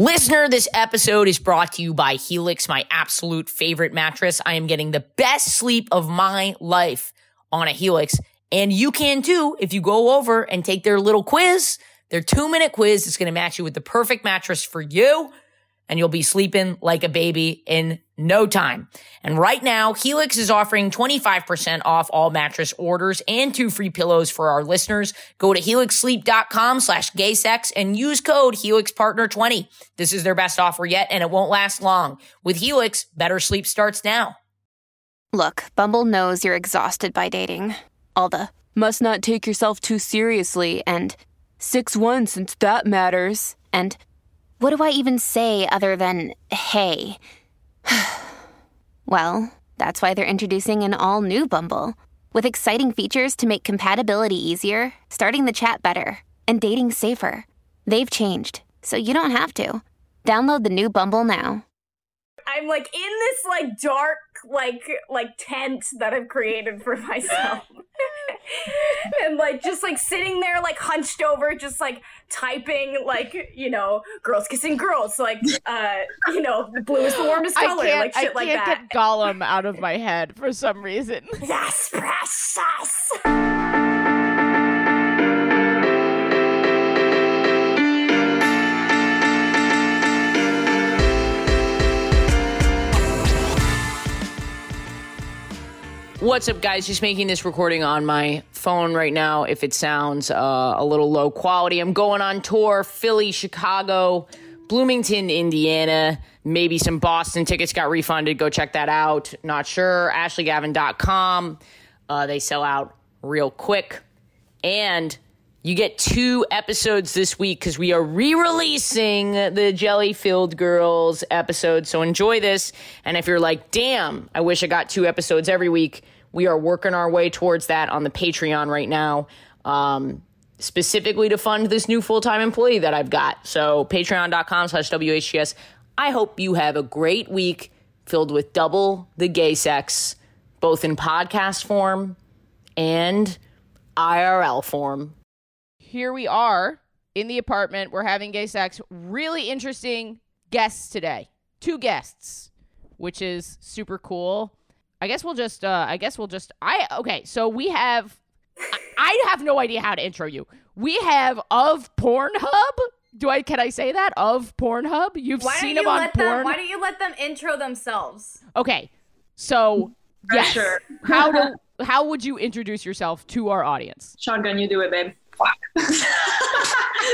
Listener, this episode is brought to you by Helix, my absolute favorite mattress. I am getting the best sleep of my life on a Helix. And you can too if you go over and take their little quiz, their two minute quiz. It's going to match you with the perfect mattress for you and you'll be sleeping like a baby in no time. And right now, Helix is offering 25% off all mattress orders and two free pillows for our listeners. Go to helixsleep.com slash gaysex and use code HelixPartner20. This is their best offer yet, and it won't last long. With Helix, better sleep starts now. Look, Bumble knows you're exhausted by dating. All the must not take yourself too seriously and 6-1 since that matters. And what do I even say other than hey? well, that's why they're introducing an all new Bumble with exciting features to make compatibility easier, starting the chat better, and dating safer. They've changed, so you don't have to. Download the new Bumble now. I'm like in this like dark like like tent that I've created for myself. and like just like sitting there like hunched over just like typing like you know girls kissing girls like uh you know blue is the warmest color like shit I like can't that. get Gollum out of my head for some reason. yes, precious. What's up, guys? Just making this recording on my phone right now. If it sounds uh, a little low quality, I'm going on tour Philly, Chicago, Bloomington, Indiana. Maybe some Boston tickets got refunded. Go check that out. Not sure. AshleyGavin.com. Uh, they sell out real quick. And you get two episodes this week because we are re releasing the Jelly Filled Girls episode. So enjoy this. And if you're like, damn, I wish I got two episodes every week, we are working our way towards that on the Patreon right now. Um, specifically to fund this new full-time employee that I've got. So patreon.com slash WHGS. I hope you have a great week filled with double the gay sex, both in podcast form and IRL form. Here we are in the apartment. We're having gay sex. Really interesting guests today. Two guests, which is super cool. I guess we'll just uh I guess we'll just I okay, so we have I, I have no idea how to intro you. We have of Pornhub. Do I can I say that? Of Pornhub? You've Why don't seen you on let porn. them why don't you let them intro themselves? Okay. So yes. Pressure. How do how would you introduce yourself to our audience? Shotgun, you do it, babe.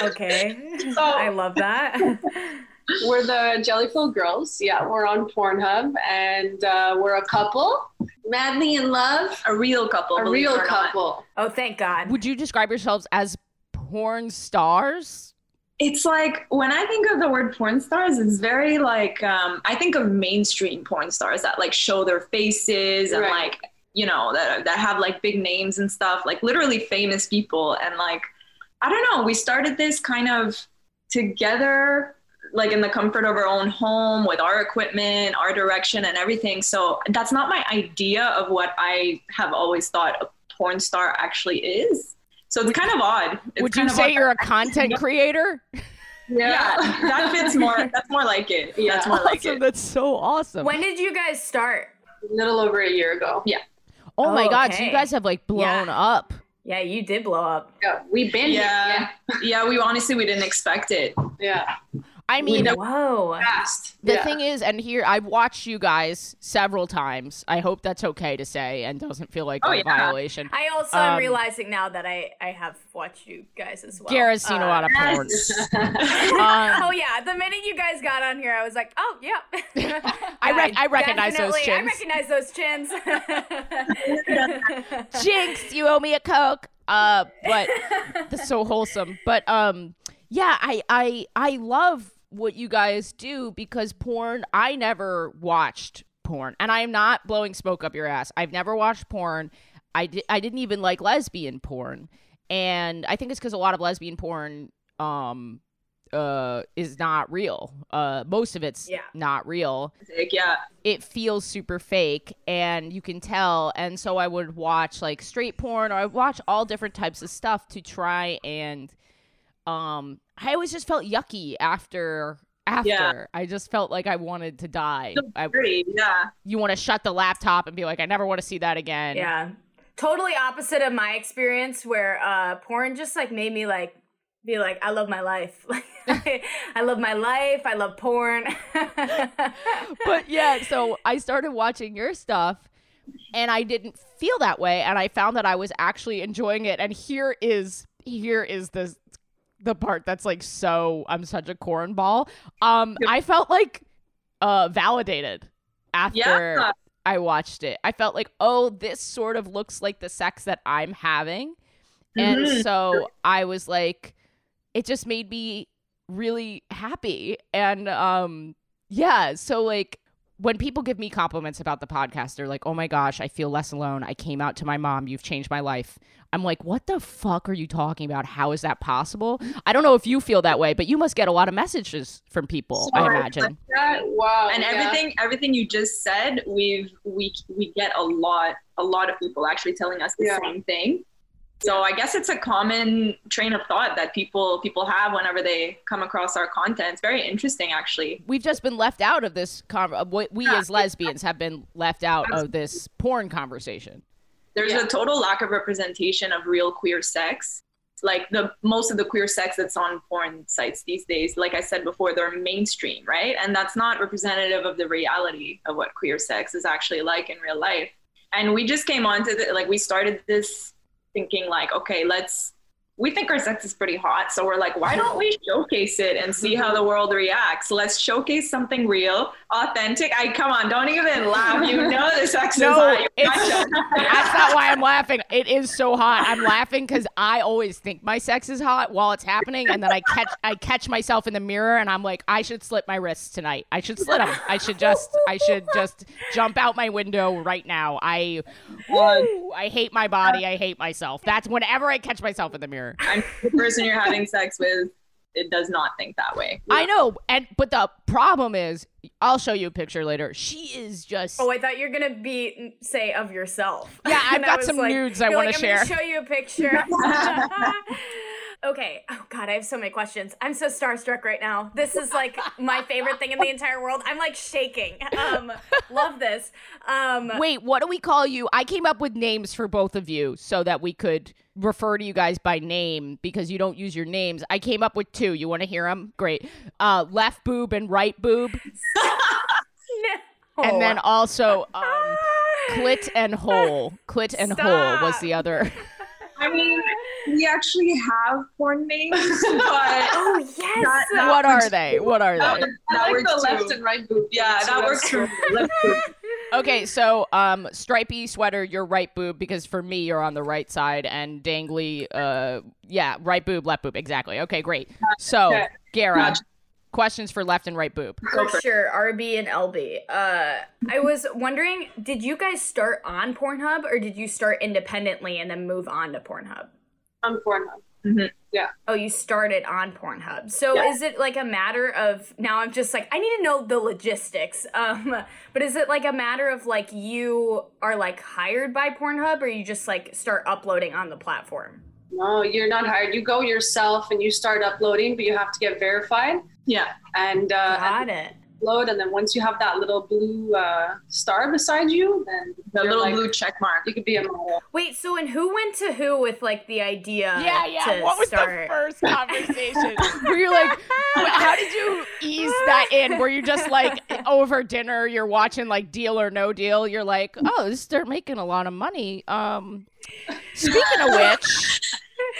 Okay. So- I love that. We're the Jelly Filled Girls. Yeah, we're on Pornhub, and uh, we're a couple, madly in love. A real couple. A real it not. couple. Oh, thank God. Would you describe yourselves as porn stars? It's like when I think of the word porn stars, it's very like um, I think of mainstream porn stars that like show their faces and Right. like you know that that have like big names and stuff, like literally famous people. And like I don't know, we started this kind of together, like in the comfort of our own home with our equipment, our direction, and everything. So that's not my idea of what I have always thought a porn star actually is. So it's kind of odd. It's Would you kind of say you're a content creator? Yeah, that fits more. That's more like it. Yeah, that's more like it. That's so awesome. When did you guys start? A little over a year ago. Yeah. Oh my Oh, god, so you guys have like blown Yeah. up. Yeah, you did blow up. Yeah, we've been Yeah. Yeah, we honestly we didn't expect it. Yeah, I mean, Whoa. Fast. the yeah. thing is, and here I've watched you guys several times. I hope that's okay to say and doesn't feel like Oh, a yeah. violation. I also Um, am realizing now that I I have watched you guys as well. Garrett's seen a Uh, lot of porn. oh Um, yeah, the minute you guys got on here, I was like, oh yeah. I rec- I recognize those definitely- I chins. recognize those chins. Jinx, you owe me a coke. Uh, but that's so wholesome. But um, yeah, I I I love what you guys do because porn. I never watched porn, and I am not blowing smoke up your ass. I've never watched porn. I di- I didn't even like lesbian porn, and I think it's because a lot of lesbian porn um uh is not real. Uh, most of it's Yeah. not real Like, yeah, it feels super fake and you can tell and so i would watch like straight porn or i watch all different types of stuff to try and um i always just felt yucky after after. Yeah. I just felt like I wanted to die. I, yeah. you want to shut the laptop and be like, I never want to see that again. Yeah. Totally opposite of my experience where uh porn just like made me like be like, I love my life. I love my life. I love porn. but yeah, so I started watching your stuff and I didn't feel that way and I found that I was actually enjoying it and here is here is the the part that's like so I'm such a cornball. Um I felt like uh validated after Yeah. I watched it. I felt like, "Oh, this sort of looks like the sex that I'm having." And Mhm. so I was like it just made me really happy and um yeah, so like when people give me compliments about the podcast, they're like, "Oh my gosh, I feel less alone. I came out to my mom. You've changed my life." I'm like, "What the fuck are you talking about? How is that possible?" I don't know if you feel that way, but you must get a lot of messages from people. I imagine. That, wow. and yeah. everything everything you just said we've we we get a lot a lot of people actually telling us the Yeah. same thing so i guess it's a common train of thought that people people have whenever they come across our content it's very interesting actually We've just been left out of this. Con- we we Yeah. as lesbians have been left out of this porn conversation. there's Yeah. a total lack of representation of real queer sex like the most of the queer sex that's on porn sites these days like i said before they're mainstream right and that's not representative of the reality of what queer sex is actually like in real life and we just came on to the like we started this thinking like okay let's we think our sex is pretty hot so we're like why don't we showcase it and see how the world reacts let's showcase something real authentic i come on don't even laugh you know the sex No, is hot That's not why I'm laughing. It is so hot. I'm laughing because I always think my sex is hot while it's happening, and then I catch I catch myself in the mirror, and I'm like, I should slit my wrists tonight. I should slit them. I should just I should just jump out my window right now. I woo, I hate my body. I hate myself. That's whenever I catch myself in the mirror. I'm the person you're having sex with. It does not think that way. I know, and but the problem is, I'll show you a picture later. She is just. oh, I thought you're gonna be say of yourself. Yeah, I've And got some like- nudes I wanna like, I'm share. gonna show you a picture. okay. Oh God, I have so many questions. I'm so starstruck right now. This is like my favorite thing in the entire world. I'm like shaking. Um, love this. Um, Wait, what do we call you? I came up with names for both of you so that we could refer to you guys by name because you don't use your names. I came up with two. You want to hear them? Great. Uh, left boob and right boob, no. and then also um, clit and hole. Clit and hole was the other. I mean, we actually have porn names, but Oh yes. That- that what are they? What are that, they? that like works the too. left and right boob. Yeah, that works cool. for me. Left boob. Okay, so um, stripy sweater, your right boob because for me you're on the right side, and dangly, uh, yeah, right boob, left boob, exactly. Okay, great. So, Okay. Gara, questions for left and right boob. For for sure, RB and LB. Uh, I was wondering, did you guys start on Pornhub or did you start independently and then move on to Pornhub? on Pornhub. Oh, you started on Pornhub. So Yeah. is it like a matter of now I'm just like I need to know the logistics. Um but is it like a matter of like you are like hired by Pornhub or you just like start uploading on the platform? No, you're not hired. You go yourself and you start uploading, but you have to get verified Yeah. and uh, Got it. Upload. And then once you have that little blue uh, star beside you, then The little like- blue check mark. You could be a model. Wait, so and who went to who with like the idea Yeah, yeah. to What was start? the first conversation? Were you're like, how did you ease that in? Were you just like over dinner, you're watching like Deal or No Deal? You're like, oh, this they're making a lot of money. Um, speaking of which,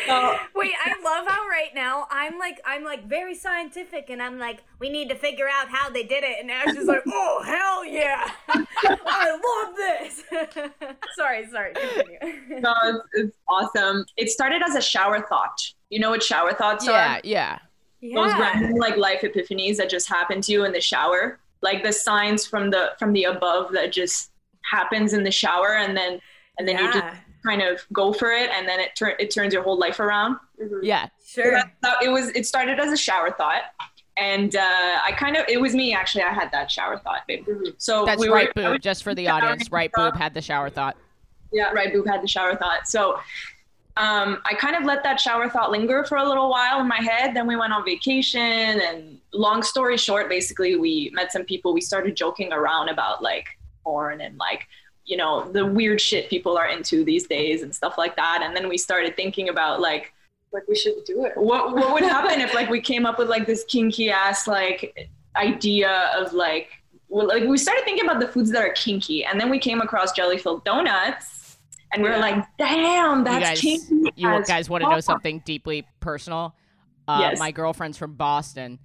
So, Wait, I love how right now I'm like I'm like very scientific and I'm like we need to figure out how they did it and Ash is like oh hell yeah I love this. sorry, sorry. Continue. no, it's, it's awesome. It started as a shower thought. You know what shower thoughts yeah, are? yeah. Yeah those random like life epiphanies that just happen to you in the shower, like the signs from the from the above that just happens in the shower, and then and then you just Yeah, kind of go for it, and then it turn it turns your whole life around. Yeah. sure. That, that- it was it started as a shower thought, and uh, I kind of it was me actually. I had that shower thought, babe. So That's we right were, boob, just for the audience. Right boob had the shower thought. Yeah, right boob had the shower thought. So um, I kind of let that shower thought linger for a little while in my head. Then we went on vacation, and long story short, basically, we met some people. We started joking around about like porn and like, you know, the weird shit people are into these days and stuff like that. And then we started thinking about like, Like we should do it. what what would happen if like we came up with like this kinky ass like idea of like well, like we started thinking about the foods that are kinky, and then we came across jelly filled donuts, and we were Yeah. like, damn, you that's guys, kinky. you as guys want to know something deeply personal? Uh, Yes. My girlfriend's from Boston,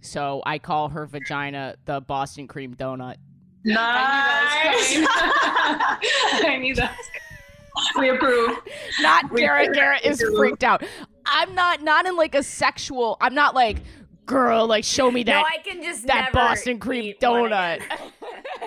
so I call her vagina the Boston cream donut. Nice. I knew that. we approve. Not We Garrett. do. Garrett is freaked out. I'm not not in like a sexual. I'm not like girl. Like show me that. no, that I can just that never Boston cream donut.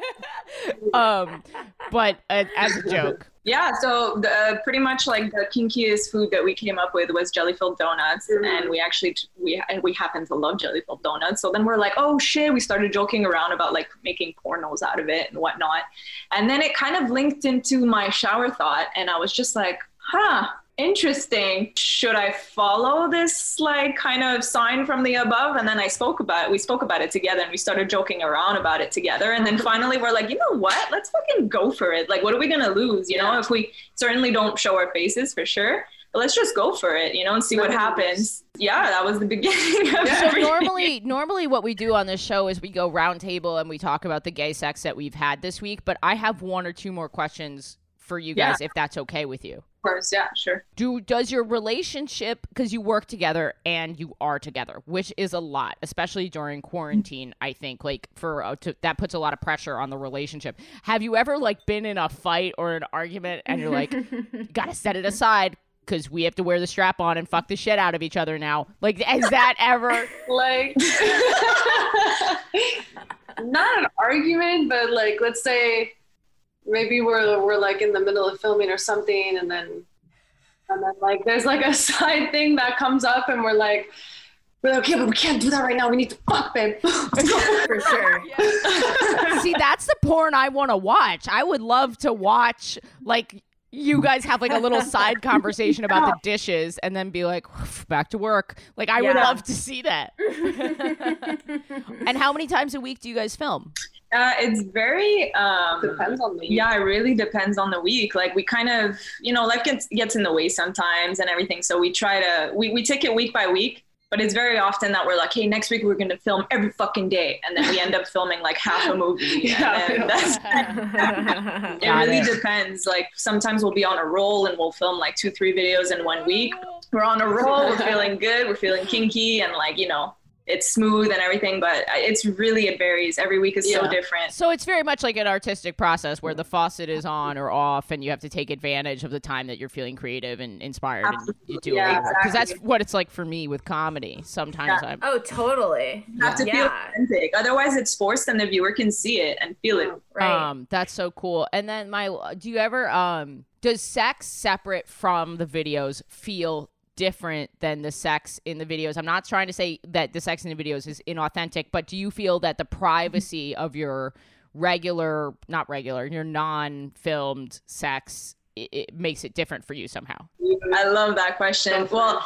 um, but uh, as a joke, Yeah, so the, uh, pretty much like the kinkiest food that we came up with was jelly filled donuts, Mhm. and we actually we and we happen to love jelly filled donuts. So then we're like, oh shit, we started joking around about like making pornos out of it and whatnot, and then it kind of linked into my shower thought, and I was just like, huh. Interesting. Should I follow this like kind of sign from the above? And then I spoke about it. We spoke about it together and we started joking around about it together. And then mm-hmm. finally we're like, you know what? Let's fucking go for it. Like, what are we gonna lose? You know, if we certainly don't show our faces for sure. But let's just go for it, you know, and see what Nothing happens. Yeah, that was the beginning of so normally normally what we do on this show is we go round table and we talk about the gay sex that we've had this week. But I have one or two more questions for you Yeah. guys, if that's okay with you. Of course, yeah, sure. do does your relationship because you work together and you are together which is a lot especially during quarantine i think like for uh, to, that puts a lot of pressure on the relationship have you ever like been in a fight or an argument and you're like gotta set it aside because we have to wear the strap on and fuck the shit out of each other now like is that ever Like, not an argument, but like, let's say maybe we're we're like in the middle of filming or something, and then and then like there's like a side thing that comes up, and we're like. We're like, okay, but we can't do that right now. We need to fuck, babe. For sure. see that's the porn i want to watch i would love to watch like you guys have like a little side conversation about the dishes and then be like back to work. Like i would love to see that. And how many times a week do you guys film? Uh, it's very um, Depends on the Yeah, it really depends on the week. Like we kind of, you know, life gets gets in the way sometimes and everything. So we try to we, we take it week by week. But it's very often that we're like, hey, next week we're gonna film every fucking day, and then we end up filming like half a movie. Yeah, and we that's, it really it. depends. Like sometimes we'll be on a roll and we'll film like two, three videos in one week. We're on a roll. We're feeling good. We're feeling kinky, and like you know, it's smooth and everything. But it's really it varies. Every week is so different. so it's very much like an artistic process where the faucet is on or off and you have to take advantage of the time that you're feeling creative and inspired and you do Yeah, it because that's what it's like for me with comedy sometimes i'm oh, totally. You have to feel authentic. Otherwise, it's forced, and the viewer can see it and feel it. Right. Um, that's so cool. And then my, do you ever um, does sex separate from the videos feel different than the sex in the videos? I'm not trying to say that the sex in the videos is inauthentic, but do you feel that the privacy mm-hmm. of your regular, not regular, your non-filmed sex it, it makes it different for you somehow? I love that question. Well,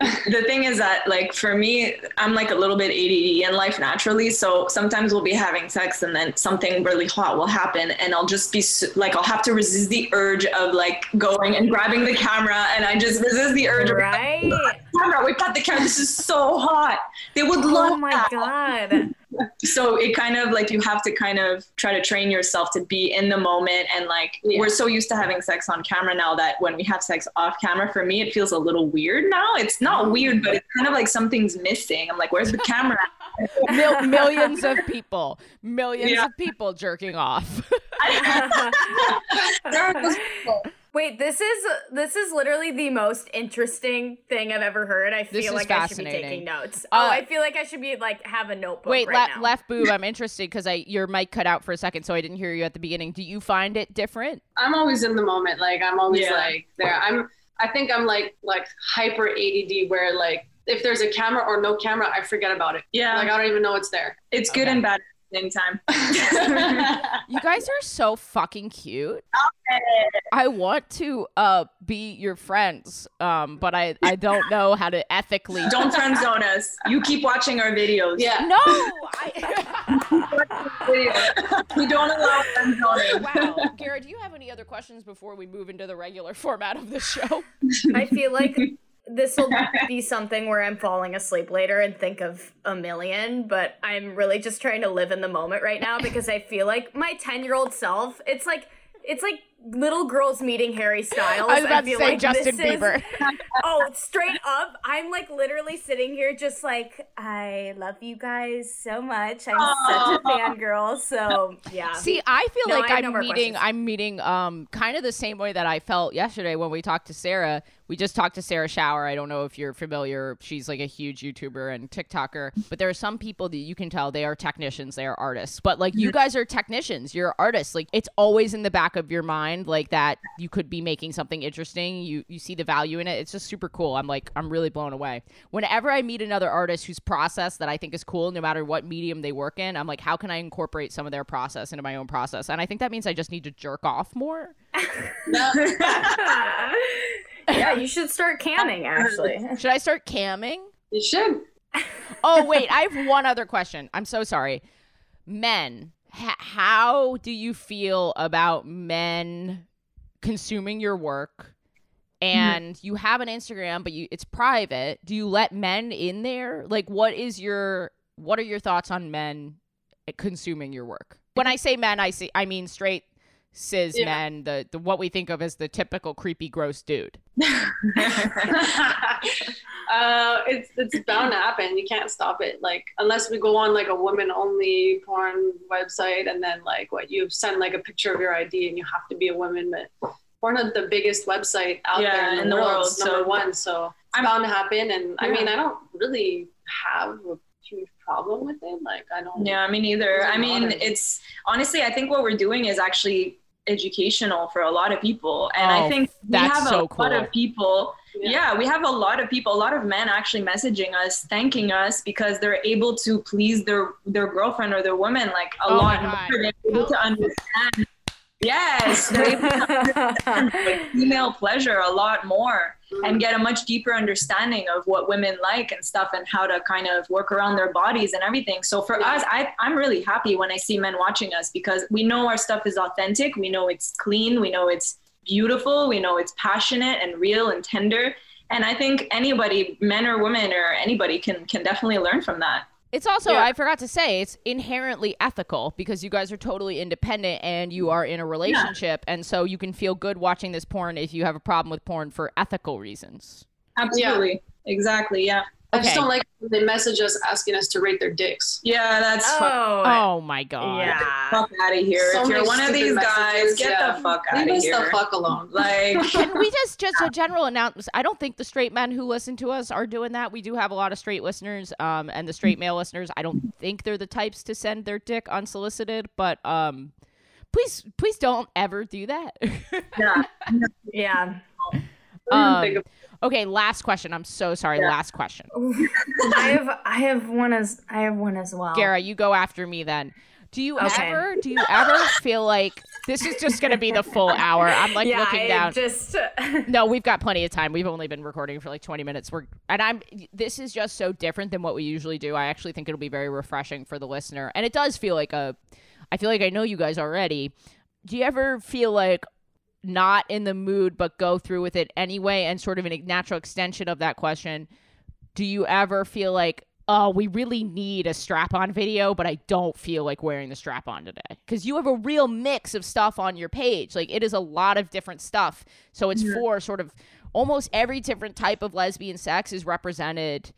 the thing is that like for me i'm like a little bit add in life naturally so sometimes we'll be having sex and then something really hot will happen and i'll just be like i'll have to resist the urge of like going and grabbing the camera and i just resist the urge of right? camera we got the camera this is so hot they would love Oh my that god. So it kind of like you have to kind of try to train yourself to be in the moment and like Yeah. we're so used to having sex on camera now that when we have sex off camera for me it feels a little weird now it's not mm-hmm. weird but it's kind of like something's missing i'm like where's the camera Mil- millions of people, millions Yeah. of people jerking off. There are those people. Wait, this is this is literally the most interesting thing I've ever heard. I This feel like I should be taking notes. Uh, oh, I feel like I should be like have a notebook Wait, right le- now. left boob. I'm interested because I your mic cut out for a second, so I didn't hear you at the beginning. Do you find it different? I'm always in the moment. Like I'm always Yeah. like there. I'm. I think I'm like like hyper ADD where like if there's a camera or no camera, I forget about it. yeah Like I don't even know it's there. it's good and bad anytime. You guys are so fucking cute. I want to uh be your friends, um, but I I don't know how to ethically. Don't friend zone us. You keep watching our videos. yeah. No, I. We don't allow friend zoning. wow, Garrett, do you have any other questions before we move into the regular format of the show? I feel like this will be something where I'm falling asleep later and think of a million, but I'm really just trying to live in the moment right now because I feel like my 10 year old self, it's like, it's like little girls meeting Harry Styles. I was about to feel say like Justin this is- Bieber. oh, straight up, I'm like literally sitting here just like, I love you guys so much. I'm such a fangirl. So, yeah. See, I feel No, like I have no I'm more meeting. questions. I'm meeting. Um, kind of the same way that I felt yesterday when we talked to Sarah. We just talked to Sarah Schauer. I don't know if you're familiar. She's like a huge YouTuber and TikToker. But there are some people that you can tell they are technicians. They are artists. But like you guys are technicians. You're artists. Like it's always in the back of your mind, like that you could be making something interesting. You you see the value in it. It's just super cool. I'm like I'm really blown away. Whenever I meet another artist whose process that I think is cool, no matter what medium they work in, I'm like, how can I incorporate some of their process into my own process? And I think that means I just need to jerk off more. yeah, you should start camming actually. Should I start camming? You should. Oh wait, I have one other question. I'm so sorry. Men, h- how do you feel about men consuming your work? Mm-hmm. And you have an Instagram, but you it's private. Do you let men in there? Like, what is your what are your thoughts on men consuming your work? When I say men, I see I mean straight cis Yeah. men, the, the what we think of as the typical creepy, gross dude. uh, it's it's bound to happen. You can't stop it. Like unless we go on like a woman only porn website, and then like what you send like a picture of your ID, and you have to be a woman. But Pornhub's the biggest website out Yeah, there in the, in the world, world, It's number so- one. So it's I'm- bound to happen. And I mean, I don't really have a huge problem with it. Like I don't. Yeah, me neither. I mean, bother it's honestly, I think what we're doing is actually educational for a lot of people, and Oh, I think we that's have so a lot of people. Yeah. Yeah. we have a lot of people, a lot of men actually messaging us, thanking us because they're able to please their their girlfriend or their woman like a Oh my lot God. more. They're able to understand. Yes, they're able to understand like, female pleasure a lot more and get a much deeper understanding of what women like and stuff and how to kind of work around their bodies and everything. So for us, I, I'm really happy when I see men watching us because we know our stuff is authentic. We know it's clean. We know it's beautiful. We know it's passionate and real and tender. And I think anybody, men or women or anybody can can definitely learn from that. It's also, Yeah. I forgot to say, it's inherently ethical because you guys are totally independent and you are in a relationship. And so you can feel good watching this porn if you have a problem with porn for ethical reasons. Absolutely. Exactly. Yeah. I just don't like when they message us asking us to rate their dicks. Yeah, that's fuck, oh, Oh my God. yeah. fuck out of here. So if you're one of stupid these guys, get yeah. the fuck out Leave of us here. the fuck alone. Like Can we just, just a general announcement? I don't think the straight men who listen to us are doing that. We do have a lot of straight listeners, um, and the straight male listeners, I don't think they're the types to send their dick unsolicited, but um, please, please don't ever do that. yeah. Yeah. Um, okay, last question. I'm so sorry. Yeah. Last question. I have I have one as I have one as well. Gara, you go after me then. Do you Okay. ever do you ever feel like this is just going to be the full hour? I'm like yeah, looking down. just No, we've got plenty of time. We've only been recording for like 20 minutes. We're and I'm this is just so different than what we usually do. I actually think it'll be very refreshing for the listener. And it does feel like a I feel like I know you guys already. Do you ever feel like not in the mood but go through with it anyway and sort of a natural extension of that question? Do you ever feel like oh, we really need a strap on video, but I don't feel like wearing the strap on today. Because you have a real mix of stuff on your page. Like it is a lot of different stuff. So it's for sort of almost every different type of lesbian sex is represented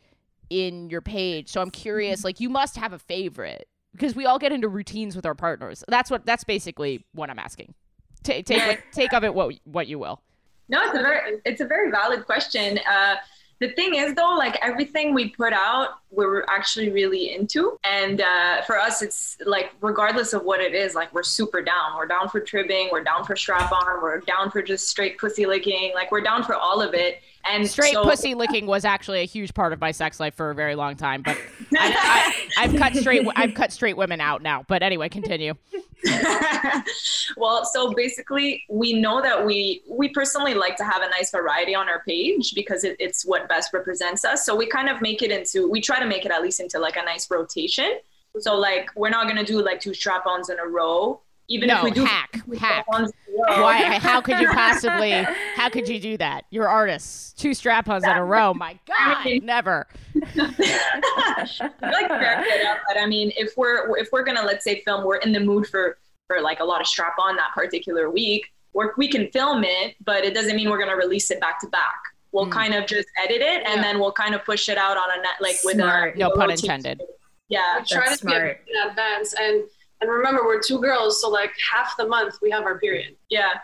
in your page. So I'm curious, mm-hmm. like you must have a favorite. Because we all get into routines with our partners. That's what that's basically what I'm asking. Ta take take of it what what you will. No, it's a very it's a very valid question. Uh, the thing is though, like everything we put out, we're actually really into. And uh, for us, it's like regardless of what it is, like we're super down. We're down for tribbing. We're down for strap on. We're down for just straight pussy licking. Like we're down for all of it. And Straight so- pussy licking was actually a huge part of my sex life for a very long time, but I, I, I've cut straight I've cut straight women out now. But anyway, continue. well, so basically, we know that we we personally like to have a nice variety on our page because it, it's what best represents us. So we kind of make it into we try to make it at least into like a nice rotation. So like we're not gonna do like two strap-ons in a row. Even No, if we do hack, hack. strap-ons in a row. Why? How could you possibly? How could you do that? You're artists. Two strap-ons in a row. My God, never. I like to back it up, but I mean, if we're if we're gonna let's say film, we're in the mood for for like a lot of strap on that particular week. Or we can film it, but it doesn't mean we're gonna release it back to back. We'll Mm. kind of just edit it, and Yeah. then we'll kind of push it out on a net like with Smart. a No pun rotation. intended. Yeah, We try That's to be smart. in advance, and and remember, we're two girls, so like half the month we have our period. yeah.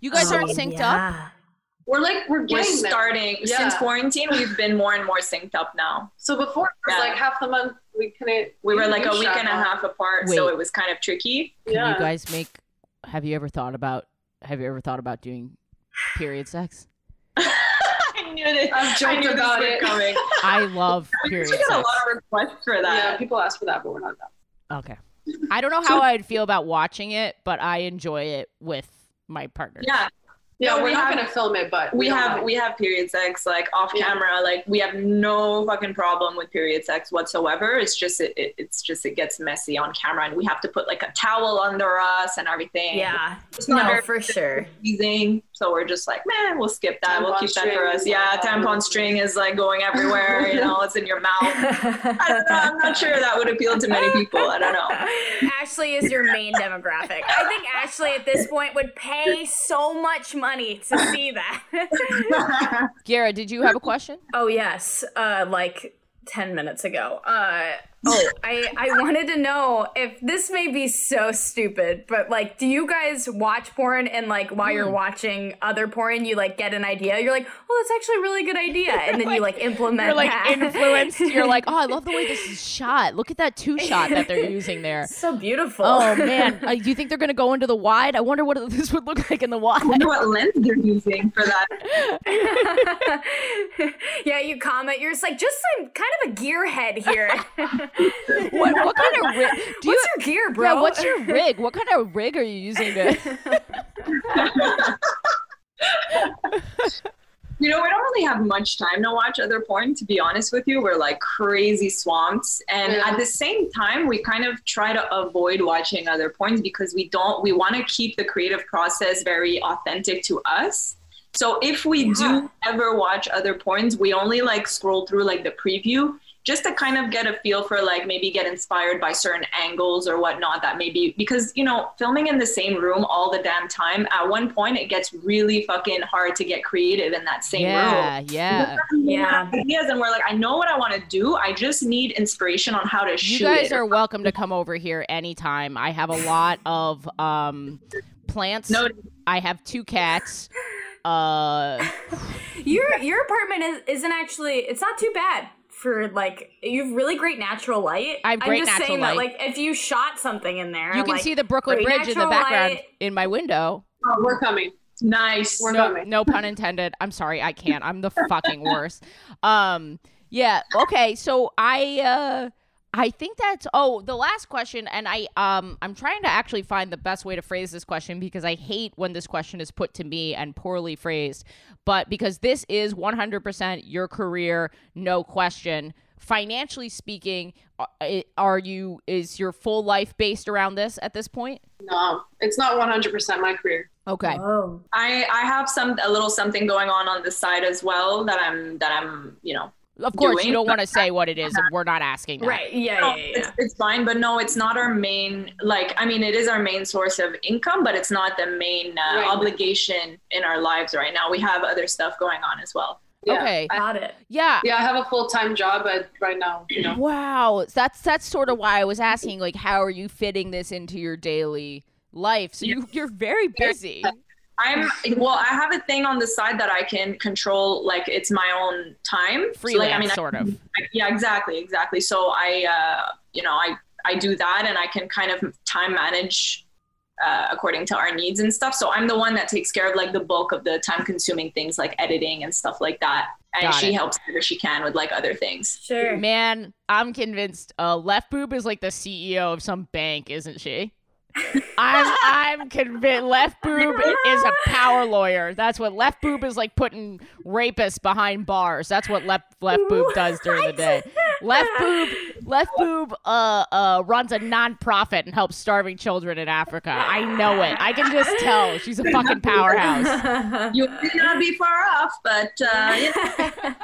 You guys Oh, aren't synced up. We're like we're getting We're getting starting Yeah. since quarantine. We've been more and more synced up now. So before it was Yeah. like half the month we couldn't. We were like a week and a half apart, so it was kind of tricky. Can Yeah. you guys make? Have you ever thought about? Have you ever thought about doing period sex? I knew this. I've I joked knew about it. coming. I love We period get a lot of requests for Yeah, that. people ask for that, but we're not done. Okay. I don't know how I'd feel about watching it, but I enjoy it with my partner. Yeah, Yeah, No, we're we not have- gonna film it, but we don't have mind. we have period sex like off Yeah. camera like we have no fucking problem with period sex whatsoever it's just it, it, it's just it gets messy on camera and we have to put like a towel under us and everything Yeah. it's not No, very for sure. pleasing so we're just like man we'll skip that we'll keep that for us yeah like- tampon string is like going everywhere you know it's in your mouth I don't know I'm not sure that would appeal to many people I don't know Ashley is your main demographic. I think Ashley at this point would pay so much money to see that. Gara, did you have a question? oh yes, uh, like ten minutes ago. Uh, oh, I I wanted to know if this may be so stupid, but like, do you guys watch porn and like while Hmm. you're watching other porn, you like get an idea? You're like, oh, that's actually a really good idea, and then you like implement. You're like that. influenced. You're like, oh, I love the way this is shot. Look at that two shot that they're using there. so beautiful. Oh man, uh, do you think they're gonna go into the wide? I wonder what this would look like in the wide. I wonder what lens they're using for that yeah, you comment. You're just like, just some kind of a gearhead here. What, what kind of rig? Do you, What's your gear, bro? Yeah, what's your rig? What kind of rig are you using to? You know, we don't really have much time to watch other porn, to be honest with you. We're like crazy swamped. And Yeah. at the same time, we kind of try to avoid watching other porns because we don't, we want to keep the creative process very authentic to us. So if we Yeah. do ever watch other porns, we only like scroll through like the preview just to kind of get a feel for like maybe get inspired by certain angles or whatnot that maybe because you know filming in the same room all the damn time at one point it gets really fucking hard to get creative in that same room yeah, yeah. Yeah. ideas and we're like i know what i want to do i just need inspiration on how to shoot. You guys it are welcome to come over here anytime. I have a lot of um plants. no I have two cats. Uh, Your your apartment is isn't actually. It's not too bad for like you have really great natural light. I have I'm just natural saying light. that like if you shot something in there, you can like, see the Brooklyn great Bridge in the natural background light. in my window. Oh, we're coming. nice We're no, coming. no pun intended. I'm sorry, I can't. I'm the fucking worst. Um, yeah. Okay. So I, uh, I think that's. Oh, the last question, and I, um, I'm trying to actually find the best way to phrase this question because I hate when this question is put to me and poorly phrased. But because this is 100% your career, no question. Financially speaking, are- are you is your full life based around this at this point? No, it's not 100% my career. Okay. Oh. i i have some a little something going on on the side as well that i'm that i'm you know Of course, you don't want to say what it is, and we're not asking that. Right. Yeah. No, Yeah. yeah, it's, it's fine, but no, it's not our main. Like, I mean, it is our main source of income, but it's not the main uh, Right. obligation in our lives right now. We have other stuff going on as well. Yeah. Okay. I, Got it. Yeah. yeah, I have a full time job, but right now, you know. Wow. That's that's sort of why I was asking like how are you fitting this into your daily life? So you you're very busy. I'm well. I have a thing on the side that I can control. Like it's my own time. So, like, I mean, I- sort of. yeah, exactly, exactly. So I, uh, you know, I I do that, and I can kind of time manage uh, according to our needs and stuff. So I'm the one that takes care of like the bulk of the time consuming things like editing and stuff like that, and Got she it. helps where she can with like other things. Sure. Man, I'm convinced uh, Left Boob is like the CEO of some bank, isn't she? I'm I'm convinced Left Boob is a power lawyer. That's what Left Boob is like putting rapists behind bars. That's what Left Left Boob does during the day. Left Boob Left Boob uh uh runs a nonprofit and helps starving children in Africa. I know it. I can just tell. She's a fucking powerhouse. You may not be far off, but uh, yeah.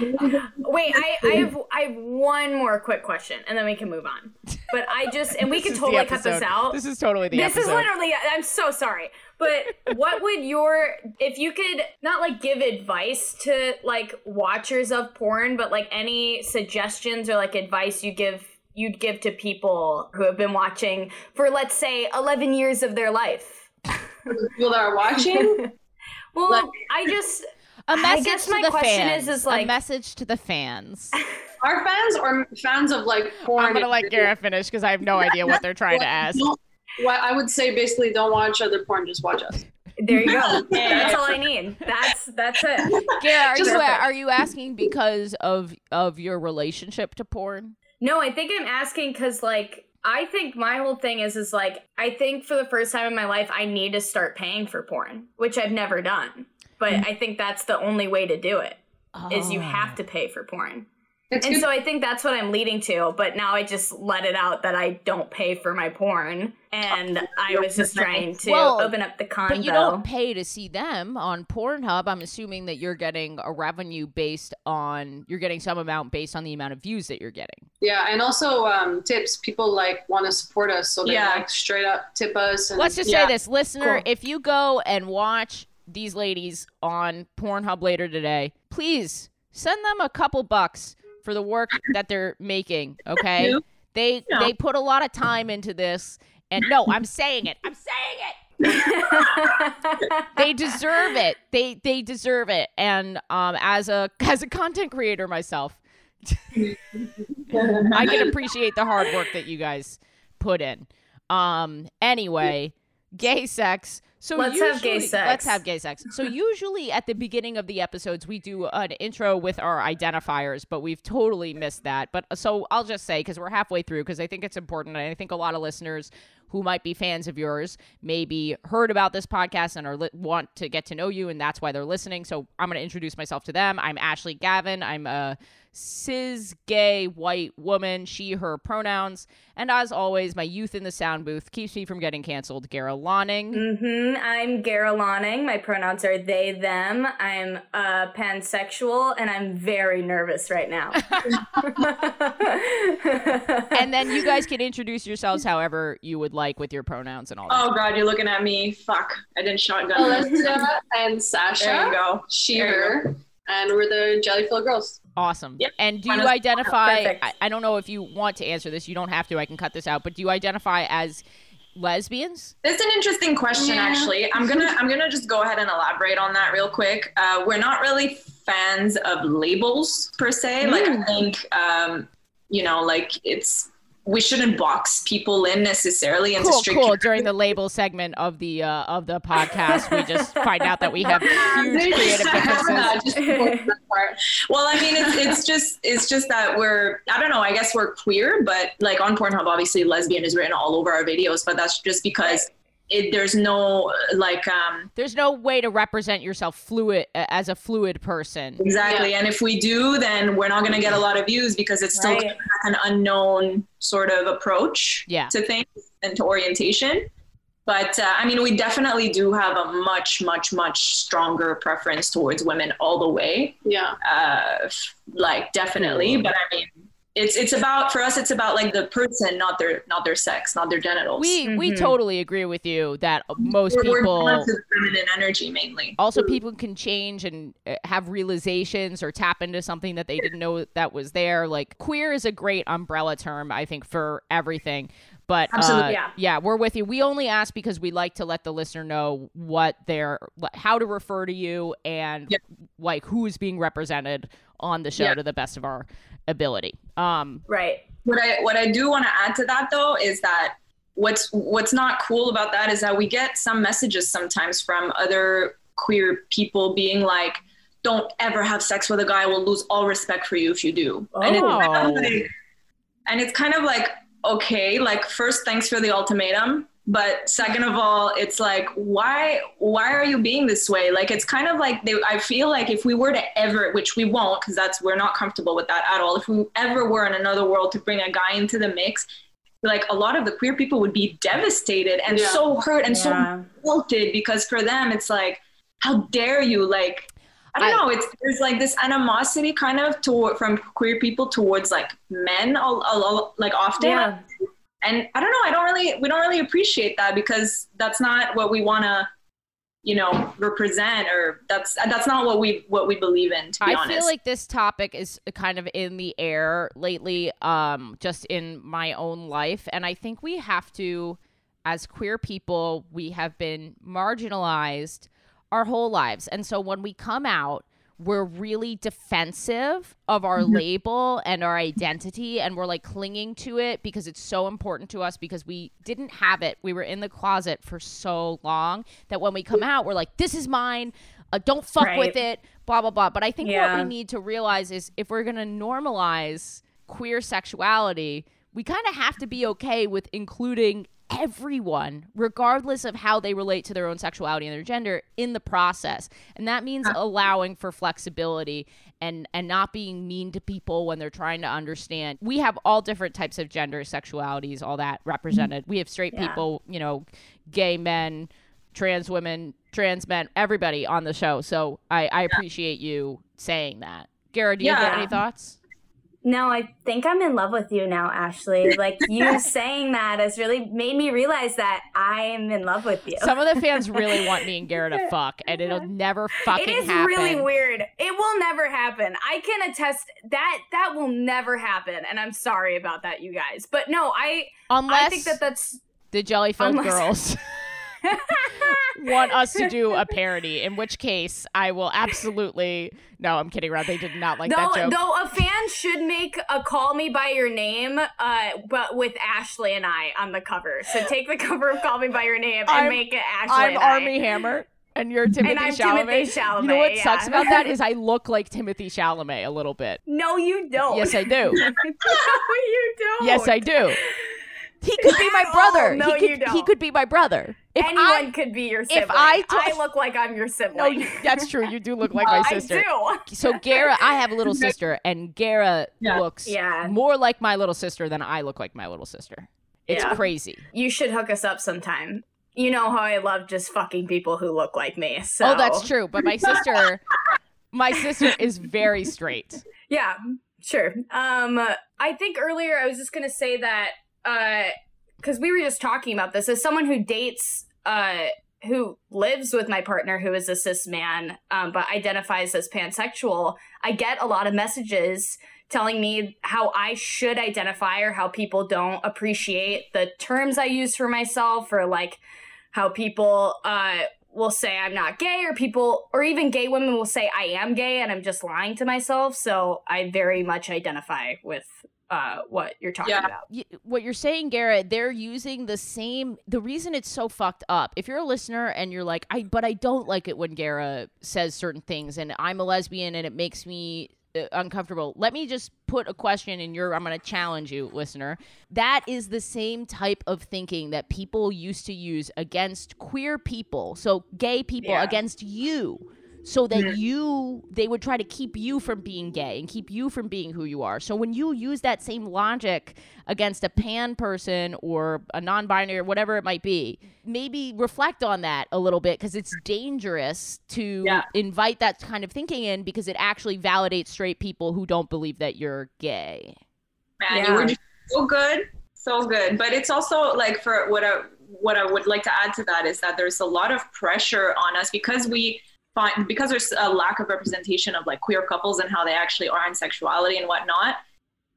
Wait, I, I have I have one more quick question, and then we can move on. But I just and we This can totally cut this out. This is totally the answer. this episode. is literally i'm so sorry but what would your if you could not like give advice to like watchers of porn but like any suggestions or like advice you give you'd give to people who have been watching for let's say 11 years of their life People that are watching. well Like- i just a I message guess to the question fans. is- is a message to the fans. Our fans or fans of like porn? I'm gonna let Garrett finish because I have no idea what they're trying to ask. Don't- Well, I would say basically don't watch other porn, just watch us. there you go that's all i need that's that's it Garrett, are Just- you are you asking because of of your relationship to porn? No, I think I'm asking because, like, I think my whole thing is, is like, I think for the first time in my life, I need to start paying for porn, which I've never done. But I think that's the only way to do it is you have to pay for porn. It's And good. so I think that's what I'm leading to. But now I just let it out that I don't pay for my porn, and I was just trying to Well, open up the convo. But you don't pay to see them on Pornhub. I'm assuming that you're getting a revenue based on you're getting some amount based on the amount of views that you're getting. yeah, and also um, tips. People like want to support us, so they Yeah. like straight up tip us. And, Let's just yeah. say this, listener, Cool. if you go and watch these ladies on Pornhub later today, please send them a couple bucks for the work that they're making, okay? Yeah. They Yeah. they put a lot of time into this. And no, I'm saying it. I'm saying it. they deserve it. They they deserve it. And um, as a as a content creator myself, I can appreciate the hard work that you guys put in. Um. Anyway, gay sex. So Let's have gay sex. Let's have gay sex. So usually at the beginning of the episodes we do an intro with our identifiers, but we've totally missed that. But uh, so I'll just say because we're halfway through because I think it's important, and I think a lot of listeners who might be fans of yours maybe heard about this podcast and are li- want to get to know you, and that's why they're listening. So I'm going to introduce myself to them. I'm Ashley Gavin. I'm a cis gay white woman, she, her pronouns. And as always, my youth in the sound booth keeps me from getting canceled. Gara Lonning. hmm I'm Gara Lonning. My pronouns are they, them. I'm uh, pansexual, and I'm very nervous right now. and then you guys can introduce yourselves however you would like with your pronouns and all that. Oh God, you're looking at me. Fuck, I didn't shotgun. Alyssa and Sasha. There you go. She/her. and we're the Jelly Filled Girls. Awesome. Yep. And do you identify? I, I don't know if you want to answer this. You don't have to. I can cut this out. But do you identify as lesbians? That's an interesting question, Yeah. actually. I'm gonna I'm gonna just go ahead and elaborate on that real quick. Uh, we're not really fans of labels per se. Like I think um, you know, like it's we shouldn't box people in necessarily into Cool, strict cool. During the label segment of the uh, of the podcast, we just find out that we have huge creative differences. Just. Well, I mean, it's, it's just it's just that we're I don't know. I guess we're queer, but like on Pornhub, obviously lesbian is written all over our videos. But that's just because it, there's no like um There's no way to represent yourself fluid as a fluid person. exactly. And if we do, then we're not going to get a lot of views because it's still Right. an unknown sort of approach Yeah. to things and to orientation. But uh, I mean, we definitely do have a much, much, much stronger preference towards women all the way. Yeah. uh, like definitely. But I mean, it's it's about for us it's about like the person not their not their sex not their genitals We we Mhm. totally agree with you that most we're, we're people drawn feminine energy mainly also people can change and uh, have realizations or tap into something that they didn't know that was there like queer is a great umbrella term i think for everything but uh, Absolutely, yeah. we're with you we only ask because we like to let the listener know what they're how to refer to you and Yep. like who is being represented on the show Yeah. to the best of our ability um Right. what i what i do want to add to that though is that what's what's not cool about that is that we get some messages sometimes from other queer people being like don't ever have sex with a guy we'll lose all respect for you if you do and it's kind Oh. of like and it's kind of like okay like first thanks for the ultimatum but second of all it's like why why are you being this way like it's kind of like they, i feel like if we were to ever which we won't because that's we're not comfortable with that at all if we ever were in another world to bring a guy into the mix like a lot of the queer people would be devastated and Yeah. so hurt and Yeah. so revolted because for them it's like how dare you like I don't know. It's there's like this animosity kind of toward from queer people towards like men, a, a, like often. Yeah. And I don't know. I don't really. We don't really appreciate that because that's not what we want to, you know, represent, or that's that's not what we what we believe in. To be I honest. feel like this topic is kind of in the air lately, um, just in my own life. And I think we have to, as queer people, we have been marginalized our whole lives. And so when we come out, we're really defensive of our label and our identity and we're like clinging to it because it's so important to us because we didn't have it. We were in the closet for so long that when we come out we're like this is mine. Uh, don't fuck Right. with it blah blah blah. But i think what we need to realize is if we're going to normalize queer sexuality we kind of have to be okay with including everyone regardless of how they relate to their own sexuality and their gender in the process. And that means uh. allowing for flexibility and and not being mean to people when they're trying to understand. We have all different types of gender sexualities all that represented. We have straight Yeah. people you know gay men trans women trans men everybody on the show. So i i appreciate you saying that. Gara, do you have any thoughts No, I think I'm in love with you now, Ashley. Like you saying that has really made me realize that I am in love with you. some of the fans really want me and Gara to fuck and it'll never fucking it is happen really weird. It will never happen. I can attest that that will never happen, and I'm sorry about that, you guys. But no, I unless I think that that's the jelly filled Unless- girls want us to do a parody, in which case I will absolutely. No, I'm kidding around. They did not like though. that joke. Though a fan should make a "Call Me by Your Name," uh, but with Ashley and I on the cover. So take the cover of "Call Me by Your Name" and I'm- make it Ashley. I'm and I. Armie Hammer. And you're Timothy and I'm Chalamet. Timothée Chalamet, You know what yeah. sucks about that is I look like Timothy Chalamet a little bit. No, you don't. Yes, I do. no, you don't. yes, I do. He could be my brother. No, he could, you don't. He could be my brother. If Anyone I, could be your sibling. I told- I look like I'm your sibling. no, you, that's true. You do look like my sister. I do. So Gara, I have a little sister, and Gara Yeah. looks Yeah. more like my little sister than I look like my little sister. It's Yeah. crazy. You should hook us up sometime. You know how I love just fucking people who look like me. So Oh, that's true. But my sister, my sister is very straight. Yeah, sure. Um, I think earlier I was just gonna say that because we were just talking about this as someone who dates, uh, who lives with my partner who is a cis man, um, but identifies as pansexual. I get a lot of messages telling me how I should identify or how people don't appreciate the terms I use for myself or like how people uh will say I'm not gay or people or even gay women will say I am gay and I'm just lying to myself. So I very much identify with uh what you're talking Yeah. about. y- what you're saying, Garrett, they're using the same. The reason it's so fucked up, if you're a listener and you're like, I, but I don't like it when Gara says certain things, and I'm a lesbian and it makes me uh, uncomfortable. Let me just put a question in your. I'm going to challenge you, listener. That is the same type of thinking that people used to use against queer people, so gay people Yeah. against you so that you they would try to keep you from being gay and keep you from being who you are. So when you use that same logic against a pan person or a non-binary or whatever it might be, maybe reflect on that a little bit because it's dangerous to Yeah. invite that kind of thinking in because it actually validates straight people who don't believe that you're gay. man, Yeah. you were just so good, so good. But it's also like for what I what I would like to add to that is that there's a lot of pressure on us because we find because there's a lack of representation of like queer couples and how they actually are in sexuality and whatnot.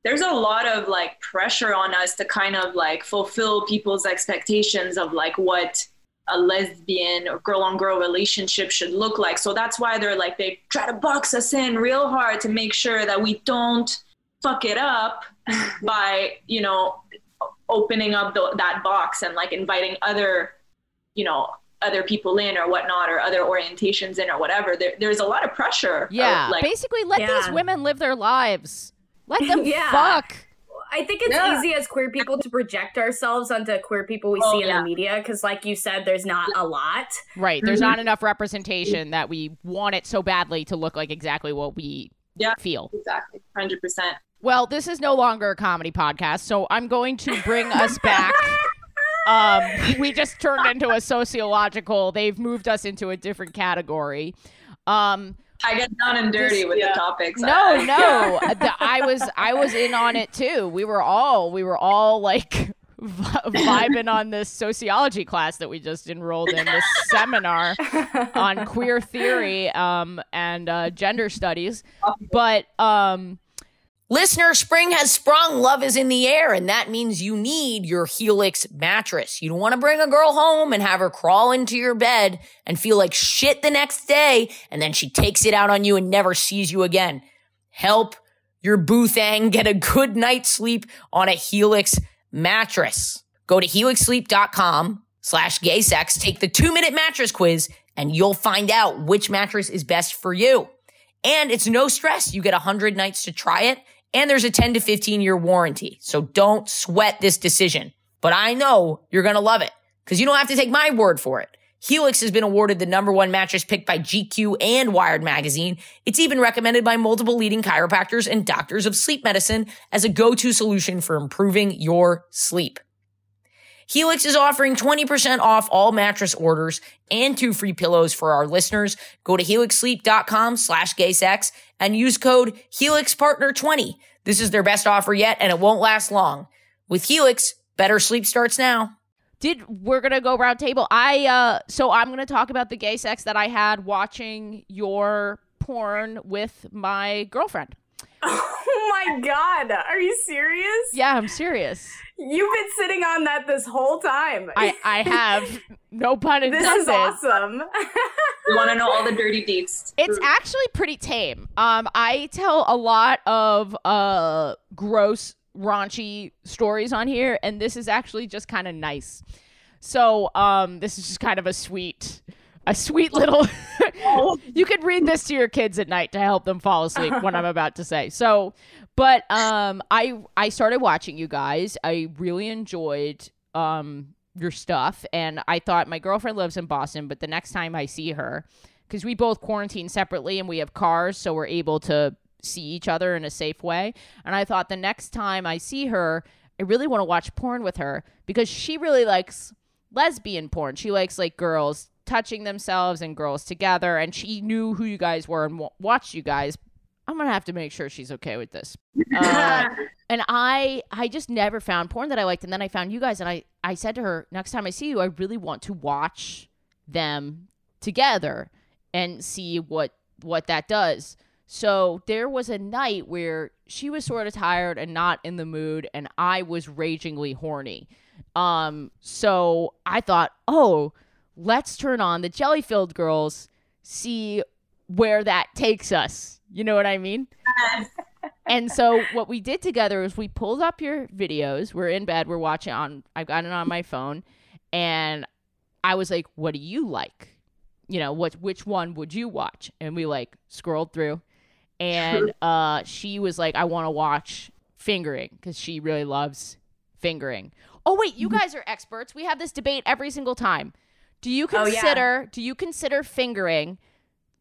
There's a lot of like pressure on us to kind of like fulfill people's expectations of like what a lesbian or girl on girl relationship should look like. So that's why they're like, they try to box us in real hard to make sure that we don't fuck it up by, you know, opening up the, that box and like inviting other, you know, other people in or whatnot or other orientations in or whatever. There, there's a lot of pressure. of, Yeah, like, basically let these women live their lives. Let them Yeah. fuck. I think it's Yeah. easy as queer people to project ourselves onto queer people we Oh, see in yeah. the media because, like you said, there's not a lot. Right. There's Mhm. not enough representation that we want it so badly to look like exactly what we Yeah. feel. exactly. 100%. Well, this is no longer a comedy podcast, so I'm going to bring us back. Um, we just turned into a sociological. They've moved us into a different category. Um, I get down and dirty with yeah. the topics. no, I- no, the- I was I was in on it too. We were all we were all like vibing on this sociology class that we just enrolled in this seminar on queer theory um, and uh, gender studies. But um, Listener, spring has sprung. Love is in the air, and that means you need your Helix mattress. You don't want to bring a girl home and have her crawl into your bed and feel like shit the next day, and then she takes it out on you and never sees you again. Help your boo thang get a good night's sleep on a Helix mattress. Go to helixsleep.com slash gay sex, take the two minute mattress quiz, and you'll find out which mattress is best for you. And it's no stress. You get 100 nights to try it, and there's a 10 to 15 year warranty. So don't sweat this decision. But I know you're going to love it because you don't have to take my word for it. Helix has been awarded the number one mattress picked by GQ and Wired Magazine. It's even recommended by multiple leading chiropractors and doctors of sleep medicine as a go-to solution for improving your sleep. Helix is offering 20% off all mattress orders and two free pillows for our listeners. Go to helixsleep.com slash gaysex and use code HelixPartner20. This is their best offer yet and it won't last long. With Helix, better sleep starts now. did we're gonna go round table? I uh, so I'm gonna talk about the gay sex that I had watching your porn with my girlfriend. Oh my god, are you serious? Yeah, I'm serious. You've been sitting on that this whole time. I I have no pun intended. this is awesome. You want to know all the dirty deeds. It's actually pretty tame. Um, I tell a lot of uh gross, raunchy stories on here, and this is actually just kind of nice. So, um, this is just kind of a sweet, a sweet little. you could read this to your kids at night to help them fall asleep. what I'm about to say. So, but um, I I started watching you guys. I really enjoyed um your stuff, and I thought my girlfriend lives in Boston, but the next time I see her, because we both quarantine separately and we have cars, so we're able to see each other in a safe way. And I thought the next time I see her, I really want to watch porn with her because she really likes lesbian porn. She likes like girls touching themselves and girls together, and she knew who you guys were and w- watched you guys. I'm gonna have to make sure she's okay with this. Uh, and I I just never found porn that I liked, and then I found you guys, and I I said to her, next time I see you, I really want to watch them together and see what what that does. So there was a night where she was sort of tired and not in the mood, and I was ragingly horny. Um, so I thought, oh, let's turn on the jelly filled girls, see where that takes us. You know what I mean? and so what we did together is we pulled up your videos. We're in bed, we're watching on I've got it on my phone, and I was like, "What do you like? You know, what which one would you watch?" And we like scrolled through, and uh, she was like, "I want to watch fingering because she really loves fingering." Oh wait, you guys are experts. We have this debate every single time. Do you Oh, yeah. consider do you consider fingering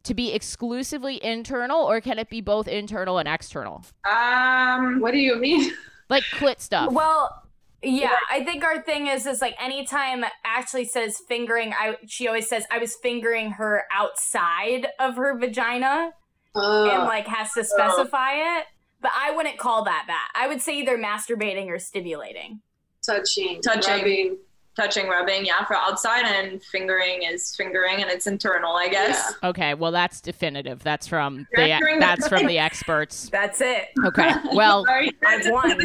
to be exclusively internal or can it be both internal and external? Um, What do you mean? Like clit stuff. well, yeah, I think our thing is is like anytime Ashley says fingering, I she always says I was fingering her outside of her vagina and Uh, like has to specify it. but I wouldn't call that that. I would say either masturbating or stimulating. Touching, Touching. rubbing. Touching, rubbing, yeah, for outside, and fingering is fingering, and it's internal, I guess. Okay, well that's definitive. That's from the that's from the experts. That's it. Okay, well, I've won.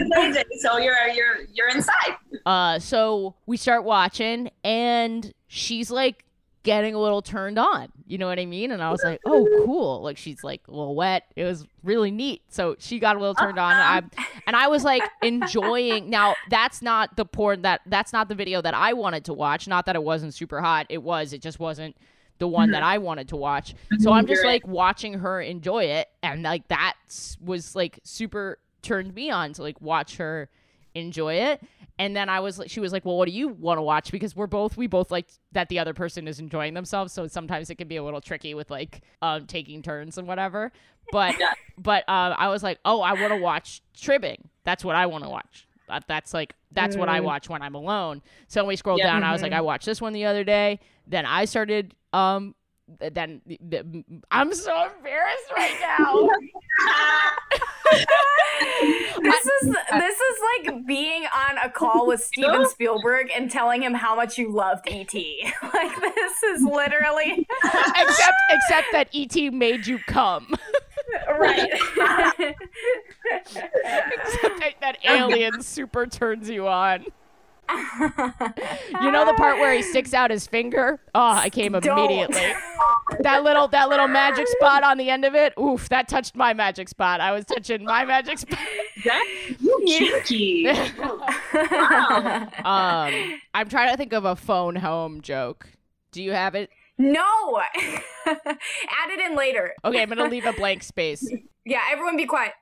so you're you're you're inside. uh, so we start watching, and she's like getting a little turned on. You know what I mean? And I was like, oh, cool. Like she's like a little wet. It was really neat. So she got a little turned on. And I, and I was like enjoying. Now that's not the porn that that's not the video that I wanted to watch. Not that it wasn't super hot. It was. It just wasn't the one that mm-hmm. I wanted to watch. Mm-hmm. So I'm just like watching her enjoy it, and like that was like super turned me on to like watch her enjoy it. And then I was like, she was like, well, what do you want to watch? Because we're both, we both like that the other person is enjoying themselves. So sometimes it can be a little tricky with like um, taking turns and whatever. But, Yeah. but um, I was like, oh, I want to watch tribbing. That's what I want to watch. That, that's like, that's what I watch when I'm alone. So we scrolled Yeah. down. I was like, I watched this one the other day. Then I started, um, th- then th- th- I'm so embarrassed right now. This is this is like being on a call with Steven Spielberg and telling him how much you loved ET. like this is literally except, except that ET made you come. right. Except that, that alien super turns you on. You know the part where he sticks out his finger? Oh, I came Don't. immediately. That little that little magic spot on the end of it. Oof, that touched my magic spot. I was touching my magic spot. you kinky. wow. Um, I'm trying to think of a phone home joke. Do you have it? no. Add it in later. Okay, I'm gonna leave a blank space. Yeah, everyone be quiet.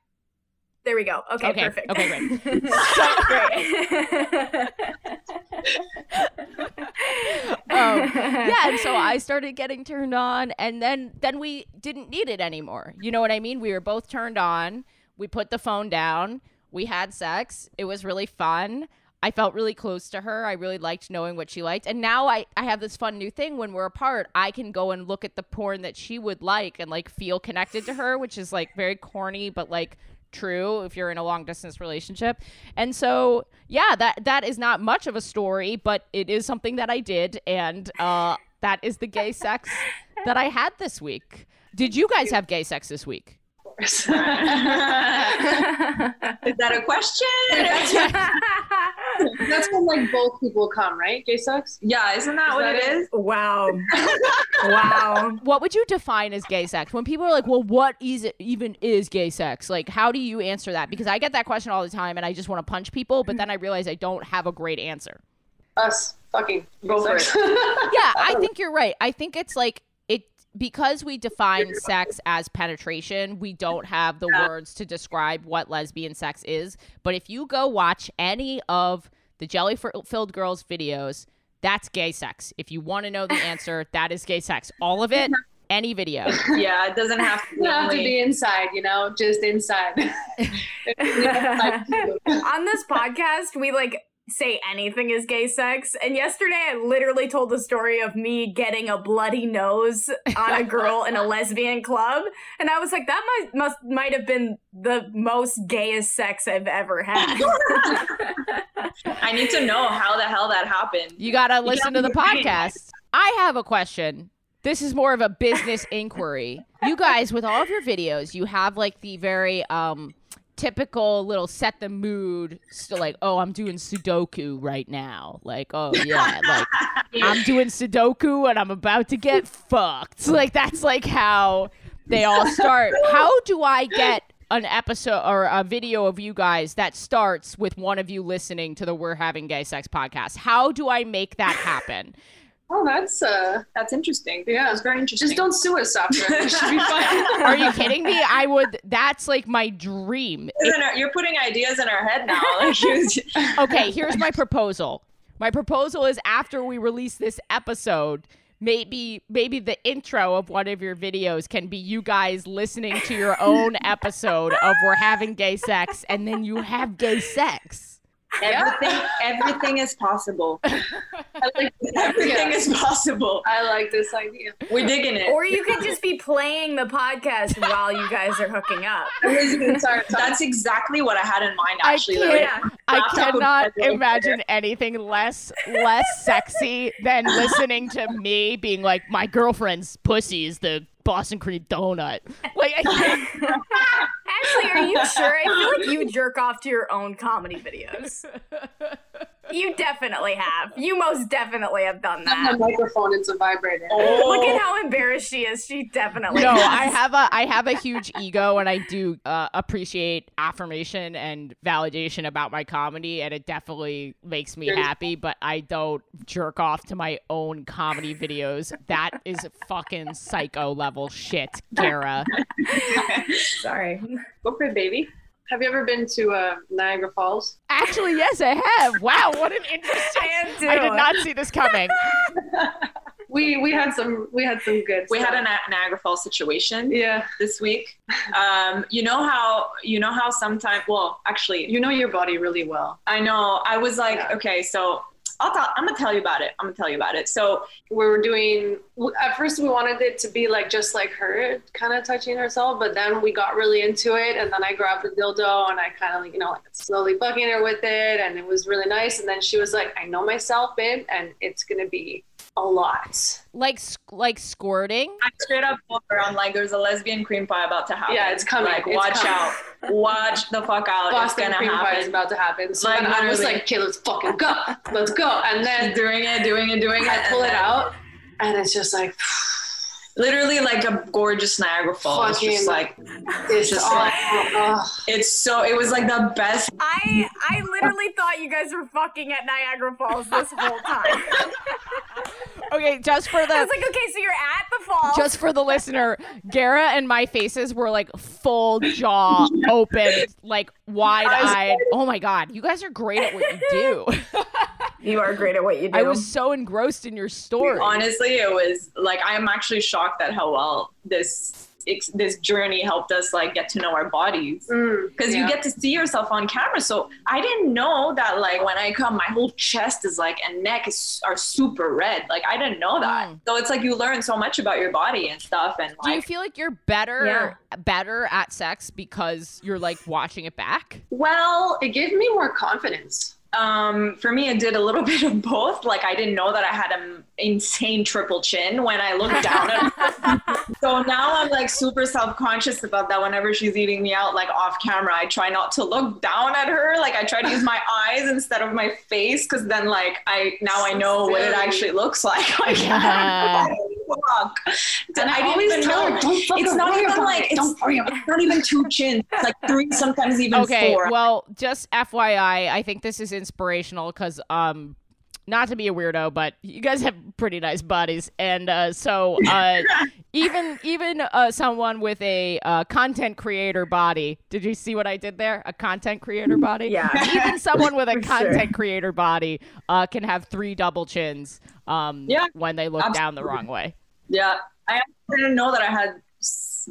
There we go. Okay, Okay, perfect. okay, great. great. Um, yeah, and so I started getting turned on, and then then we didn't need it anymore. You know what I mean? We were both turned on. We put the phone down. We had sex. It was really fun. I felt really close to her. I really liked knowing what she liked. And now I, I have this fun new thing when we're apart. I can go and look at the porn that she would like and like feel connected to her, which is like very corny, but like true if you're in a long distance relationship. And so, yeah, that that is not much of a story, but it is something that I did and uh that is the gay sex that I had this week. Did you guys have gay sex this week? Is that a question? That's when like both people come, right? Gay sex. yeah, isn't that what that it it? is? wow. Wow. What would you define as gay sex? When people are like, "Well, what is it even is gay sex?" Like, how do you answer that? Because I get that question all the time and I just want to punch people, but then I realize I don't have a great answer. Us fucking Go for sex. yeah, I think you're right. I think it's like it because we define sex as penetration, we don't have the words to describe what lesbian sex is. But if you go watch any of the jelly filled girls videos, that's gay sex. If you want to know the answer, that is gay sex. All of it, any video. Yeah, it doesn't have to be have to be inside, you know, just inside. On this podcast, we like say anything is gay sex. And yesterday, I literally told the story of me getting a bloody nose on a girl in a lesbian club, and I was like, that might must might have been the most gayest sex I've ever had. I need to know how the hell that happened. You got to listen to the gotta be podcast. I have a question. This is more of a business inquiry. You guys, with all of your videos, you have like the very um, typical little set the mood. So like, oh, I'm doing Sudoku right now. Like, oh yeah, like I'm doing Sudoku and I'm about to get fucked. Like that's like how they all start. How do I get an episode or a video of you guys that starts with one of you listening to the We're Having Gay Sex podcast? How do I make that happen? Oh, that's uh, That's interesting. Yeah. it's very interesting. just don't sue us after. it should be fine. Are you kidding me? I would. That's like my dream. Ideas our- You're putting ideas in our head now. Like, Okay, here's my proposal. My proposal is after we release this episode, maybe maybe the intro of one of your videos can be you guys listening to your own episode of we're having gay sex and then you have gay sex. Everything, everything is possible. I like, Everything yeah, is possible. I like this idea. We're digging it. Or you could just be playing the podcast while you guys are hooking up. That's exactly what I had in mind. I Actually, can't. like, I cannot be right imagine anything less less sexy than listening to me being like, my girlfriend's pussy is the Boston cream donut. Like, I can't. Actually, are you sure? I feel like you jerk off to your own comedy videos. You definitely have. You most definitely have done a that. microphone. It's a vibrator. Look at how embarrassed she is. She definitely no, has. I have a I have a huge ego, and I do uh, appreciate affirmation and validation about my comedy, and it definitely makes me happy. But I don't jerk off to my own comedy videos. That is fucking psycho level shit, Gara. Sorry. Go for it, baby. Have you ever been to uh, Niagara Falls? Actually, yes, I have. Wow, what an interesting. I. I did not see this coming. We we had some we had some good. We had a Ni- Niagara Falls situation yeah. this week. Um, you know how you know how sometimes. Well, actually, You know your body really well. I know. I was like, Yeah. okay, so I'll tell. I'm gonna tell you about it. I'm gonna tell you about it. So we were doing at first we wanted it to be like just like her kind of touching herself but then we got really into it and then i grabbed the dildo and i kind of like you know like slowly fucking her with it and it was really nice and then she was like i know myself babe and it's gonna be a lot Like like squirting. I straight up told her, I'm like, there's a lesbian cream pie about to happen. Yeah, it's coming. Like, It's watch coming. out. Watch the fuck out. boston it's cream gonna pie is about to happen so Like, i was literally. like okay let's fucking go let's go and then doing it, doing it, doing it. i pull it out and it's just like Literally like a gorgeous Niagara Falls. Fucking- Just like it's Just all, like- oh, it's so. It was like the best. I I literally thought you guys were fucking at Niagara Falls this whole time. Okay, just for the I was like, okay, so you're at the falls. just for the listener, Gara and my faces were like full jaw open, like wide eyed. Oh my god, you guys are great at what you do. you are great at what you do. I was so engrossed in your story. Honestly, it was like I'm actually shocked at how well this this journey helped us like get to know our bodies. mm, because yeah. you get to see yourself on camera. So I didn't know that like when I come, my whole chest is like and neck is are super red. Like I didn't know that. Mm. So it's like you learn so much about your body and stuff. And do you feel like you're better better at sex because you're like watching it back? well it gave me more confidence um, for me, it did a little bit of both. Like I didn't know that I had an insane triple chin when I look down at her. so now I'm like super self conscious about that. Whenever she's eating me out, like off camera, I try not to look down at her. Like I try to use my eyes instead of my face, because then like I now I know what it actually looks like. like Yeah. fuck. and I i always even tell her don't It's not even like it. it's, don't worry about it it's not even two chins. It's like three, sometimes even Okay, four. well, just FYI, I think this is inspirational because um not to be a weirdo, but you guys have pretty nice bodies, and uh, so uh, even even uh, someone with a uh, content creator body. Did you see what I did there? A content creator body. Yeah. Even someone with a For sure. content creator body uh, can have three double chins. Um, Yeah, when they look down the wrong way. Yeah, I didn't know that I had s-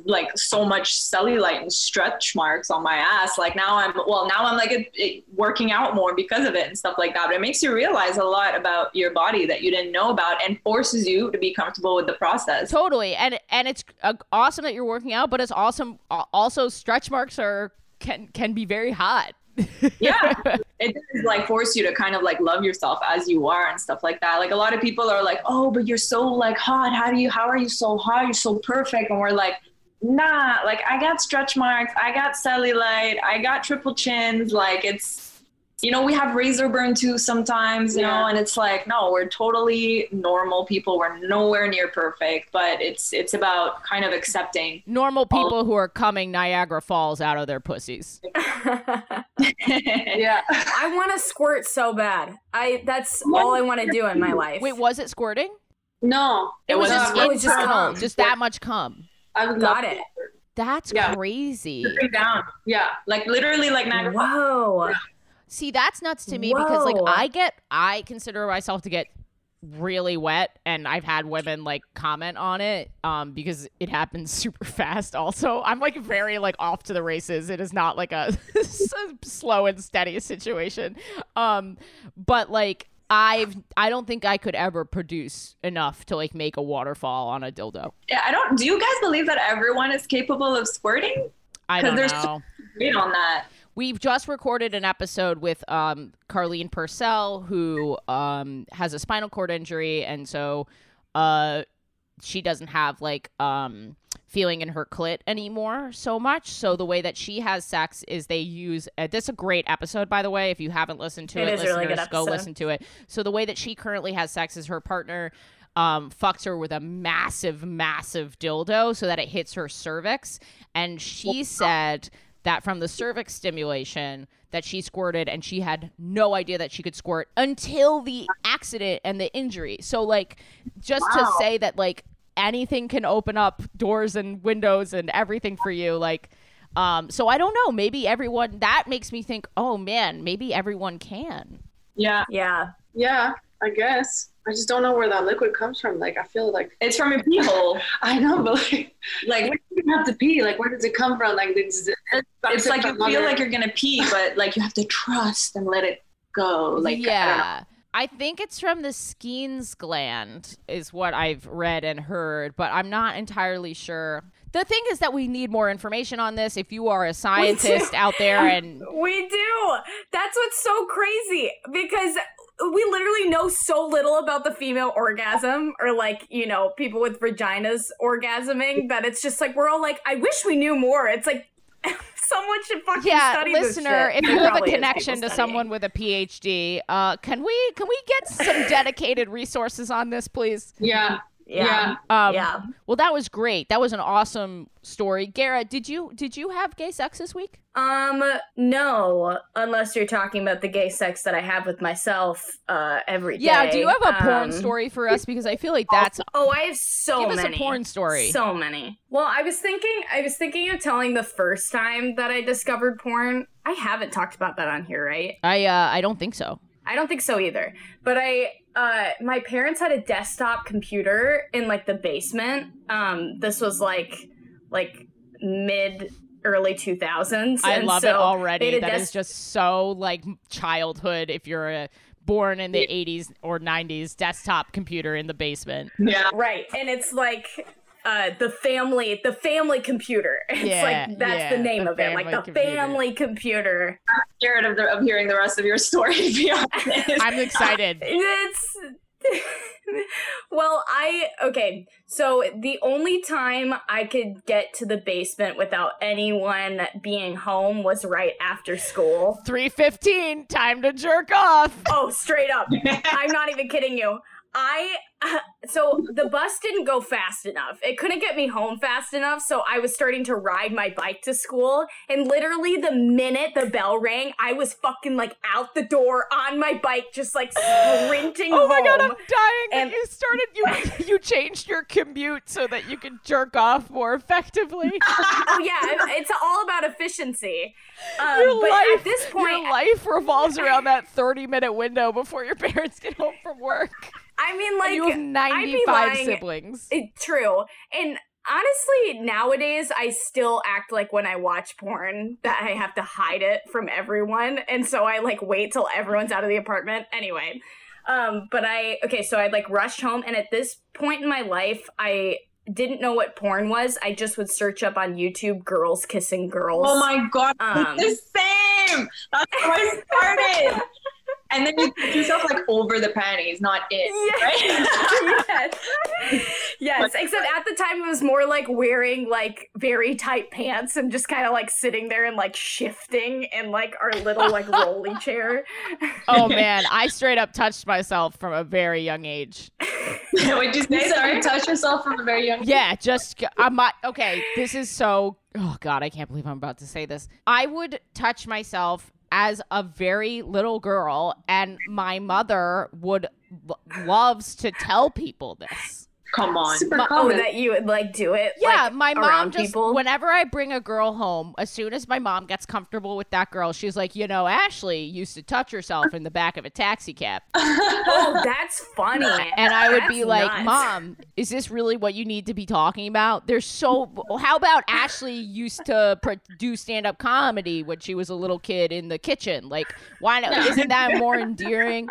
like so much cellulite and stretch marks on my ass. Like now I'm well, now I'm like it, it, working out more because of it and stuff like that. But it makes you realize a lot about your body that you didn't know about and forces you to be comfortable with the process. Totally, and and it's uh, awesome that you're working out, but it's awesome. Also, stretch marks are can can be very hot. yeah it does like force you to kind of like love yourself as you are and stuff like that like a lot of people are like oh but you're so like hot how do you how are you so hot you're so perfect and we're like nah like i got stretch marks i got cellulite i got triple chins like it's you know we have razor burn too sometimes you know and it's like no we're totally normal people we're nowhere near perfect but it's it's about kind of accepting Normal people who are coming Niagara Falls out of their pussies. yeah I want to squirt so bad. I that's all I want to do in my life. Wait, was it squirting? no It was not- it was just internal, cum. just that much cum. I would Got love it. That's Yeah. crazy. Down yeah like literally like Niagara Whoa. See, that's nuts to me because like I get, I consider myself to get really wet and I've had women like comment on it um because it happens super fast also. I'm like very like off to the races. It is not like a slow and steady situation. Um but like I've I don't think I could ever produce enough to like make a waterfall on a dildo. Yeah, I don't. Do you guys believe that everyone is capable of squirting? I don't know. there's so great on that. We've just recorded an episode with um, Carlene Purcell, who um, has a spinal cord injury, and so uh, she doesn't have like um, feeling in her clit anymore so much. So the way that she has sex is they use uh, this is a great episode, by the way. If you haven't listened to It it, is a really listeners, go listen to it. So the way that she currently has sex is her partner um, fucks her with a massive, massive dildo so that it hits her cervix. And she said that from the cervix stimulation that she squirted and she had no idea that she could squirt until the accident and the injury. So like just to say that like anything can open up doors and windows and everything for you like um so I don't know, maybe everyone that makes me think, "Oh man, maybe everyone can." Yeah, Yeah. Yeah, I guess. I just don't know where that liquid comes from. Like, I feel like it's from your pee hole. I know, but like, Like where do you have to pee? Like, where does it come from? Like, it's, it's like you feel like you're gonna pee, but like you have to trust and let it go. Like I don't know. yeah. I, think it's from the Skene's gland, is what I've read and heard, but I'm not entirely sure. The thing is that we need more information on this. If you are a scientist out there and We do. That's what's so crazy because we literally know so little about the female orgasm or like, you know, people with vaginas orgasming that it's just like we're all like, I wish we knew more. It's like someone should fucking yeah, study this listener, shit. if you have a connection to studying. someone with a PhD, uh, can we can we get some dedicated resources on this, please? Yeah, Yeah. Um, Yeah. Well, that was great. That was an awesome story. Garrett, did you did you have gay sex this week? Um, no, unless you're talking about the gay sex that I have with myself uh every day. Yeah. Do you have a porn Um, story for us? Because I feel like that's Oh, I have so Give us a many. porn story. So many. Well, I was thinking I was thinking of telling the first time that I discovered porn. I haven't talked about that on here, right? I uh I don't think so. I don't think so either. But I uh my parents had a desktop computer in like the basement. Um this was like like mid early 2000s. I and love so it already. they That des- is just so like childhood. If you're a born in the 80s or 90s, desktop computer in the basement. Yeah. Right. And it's like uh the family the family computer. It's Yeah, like that's yeah, the name the of it. Like the computer. family computer. Scared of, the, of hearing the rest of your story. To be honest. I'm excited. It's well, I okay. So the only time I could get to the basement without anyone being home was right after school. 315, time to jerk off. Oh, straight up. I'm not even kidding you. I so the bus didn't go fast enough. It couldn't get me home fast enough, so I was starting to ride my bike to school. And literally, the minute the bell rang, I was fucking like out the door on my bike, just like sprinting Oh my god, I'm dying And- you started you you changed your commute so that you could jerk off more effectively. oh yeah, it's all about efficiency. Um, your life, at this point, your life revolves around that 30 minute window before your parents get home from work. I mean, And like you have I'd be 95 lying- siblings. It, true. And honestly, nowadays I still act like when I watch porn that I have to hide it from everyone, and so I like wait till everyone's out of the apartment. Anyway, um, but I okay, so I'd like rushed home, and at this point in my life, I didn't know what porn was. I just would search up on YouTube girls kissing girls. Oh my god, Um, it's the same. That's how I started. and then you put yourself like over the panties, not it. Right? yes. yes. Except at the time it was more like wearing like very tight pants and just kind of like sitting there and like shifting in like our little like rolly chair. Oh man, I straight up touched myself from a very young age. What'd you say? So Sorry. touch yourself from a very young. Yeah, just I'm not okay. This is so. Oh God, I can't believe I'm about to say this. I would touch myself as a very little girl, and my mother would lo- loves to tell people this. Come on. Super Oh, common. that you would like do it. Yeah, like, my mom just people. whenever I bring a girl home, as soon as my mom gets comfortable with that girl, she's like, you know, Ashley used to touch herself in the back of a taxi cab, Oh, that's funny. and I would be like, nuts. Mom, is this really what you need to be talking about? There's so. How about Ashley used to pro- do stand up comedy when she was a little kid in the kitchen? Like, why not? Isn't that more endearing